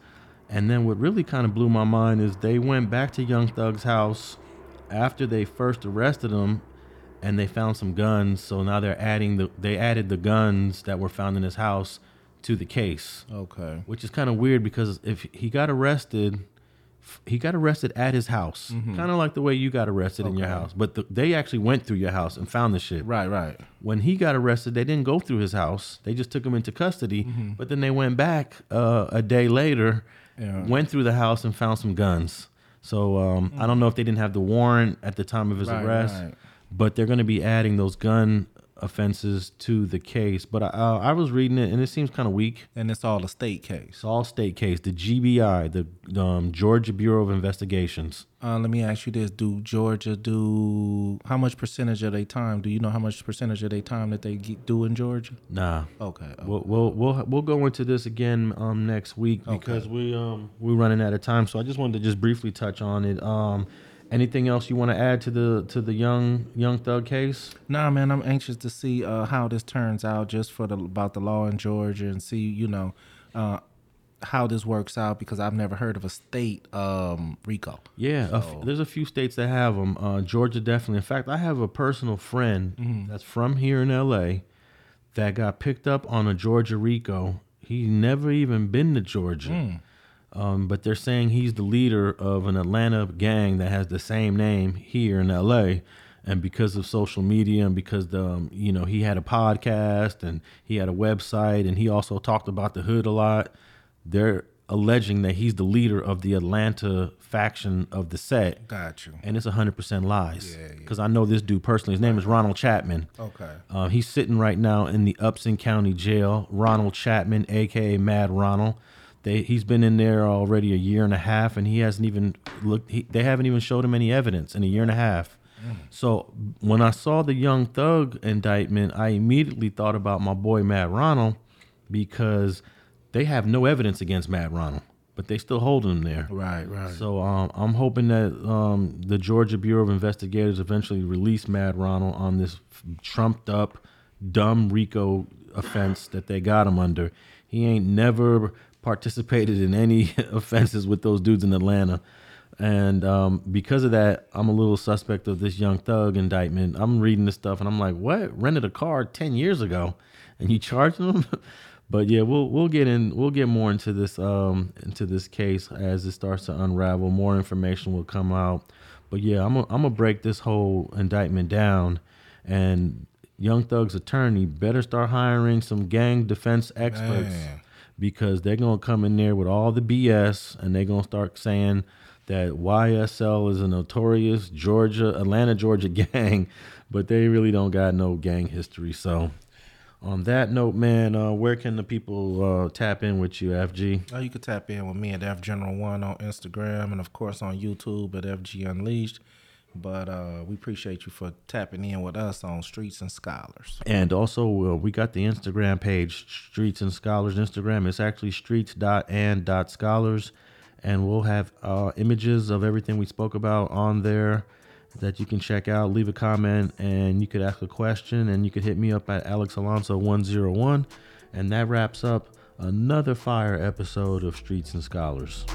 and then what really kind of blew my mind is they went back to Young Thug's house after they first arrested him, and they found some guns. So now they're adding the they added the guns that were found in his house to the case. Okay. Which is kind of weird because if he got arrested, he got arrested at his house, Mhm. kind of like the way you got arrested in your house. But the, they actually went through your house and found the shit. Right, right. When he got arrested, they didn't go through his house. They just took him into custody. Mhm. But then they went back uh, a day later, Yeah. went through the house and found some guns. So um, I don't know if they didn't have the warrant at the time of his Right, arrest, right. but they're going to be adding those gun offenses to the case. But I, uh, I was reading it and it seems kind of weak. And it's all a state case. It's all state case. The GBI, the um, Georgia Bureau of Investigations. Uh, let me ask you this: Do Georgia do how much percentage of their time? Do you know how much percentage of their time that they get, do in Georgia? Nah. Okay. We'll, we'll we'll we'll go into this again um next week because we um we're running out of time. So I just wanted to just briefly touch on it. Um, anything else you want to add to the to the young young thug case? Nah, man, I'm anxious to see uh, how this turns out, just for the about the law in Georgia, and see you know uh, how this works out because I've never heard of a state um, RICO. Yeah, a f- there's a few states that have them. Uh, Georgia definitely. In fact, I have a personal friend Mhm. that's from here in L.A. that got picked up on a Georgia RICO. He's never even been to Georgia. Mm. Um, but they're saying he's the leader of an Atlanta gang that has the same name here in LA. And because of social media and because the um, you know he had a podcast and he had a website and he also talked about the hood a lot, they're alleging that he's the leader of the Atlanta faction of the set. Got you. And it's hundred percent lies. Because I know this dude personally. His name is Ronald Chapman. Okay. Uh, he's sitting right now in the Upson County Jail. Ronald Chapman, aka Mad Ronald. They, he's been in there already a year and a half, and he hasn't even looked. He, they haven't even showed him any evidence in a year and a half. So when I saw the Young Thug indictment, I immediately thought about my boy Matt Ronald because they have no evidence against Matt Ronald, but they still holding him there. Right, right. So um, I'm hoping that um, the Georgia Bureau of Investigators eventually release Matt Ronald on this trumped up, dumb RICO offense that they got him under. He ain't never participated in any offenses with those dudes in Atlanta. And um, because of that, I'm a little suspect of this young thug indictment. I'm reading this stuff and I'm like, what? Rented a car 10 years ago and you charging them? but yeah, we'll we'll get in we'll get more into this um into this case as it starts to unravel. More information will come out. But yeah, I'm gonna I'm gonna break this whole indictment down and Young Thug's attorney better start hiring some gang defense experts Man. Because they're gonna come in there with all the BS and they're gonna start saying that YSL is a notorious Georgia, Atlanta, Georgia gang, but they really don't got no gang history. So, on that note, man, uh, where can the people uh, tap in with you, FG? Oh, you can tap in with me at F General One on Instagram and of course on YouTube at FG Unleashed. But uh, we appreciate you for tapping in with us on Streets and Scholars. And also, uh, we got the Instagram page, Streets and Scholars Instagram. It's actually streets.and.scholars. And we'll have uh, images of everything we spoke about on there that you can check out. Leave a comment and you could ask a question. And you could hit me up at Alex Alonso 101. And that wraps up another fire episode of Streets and Scholars.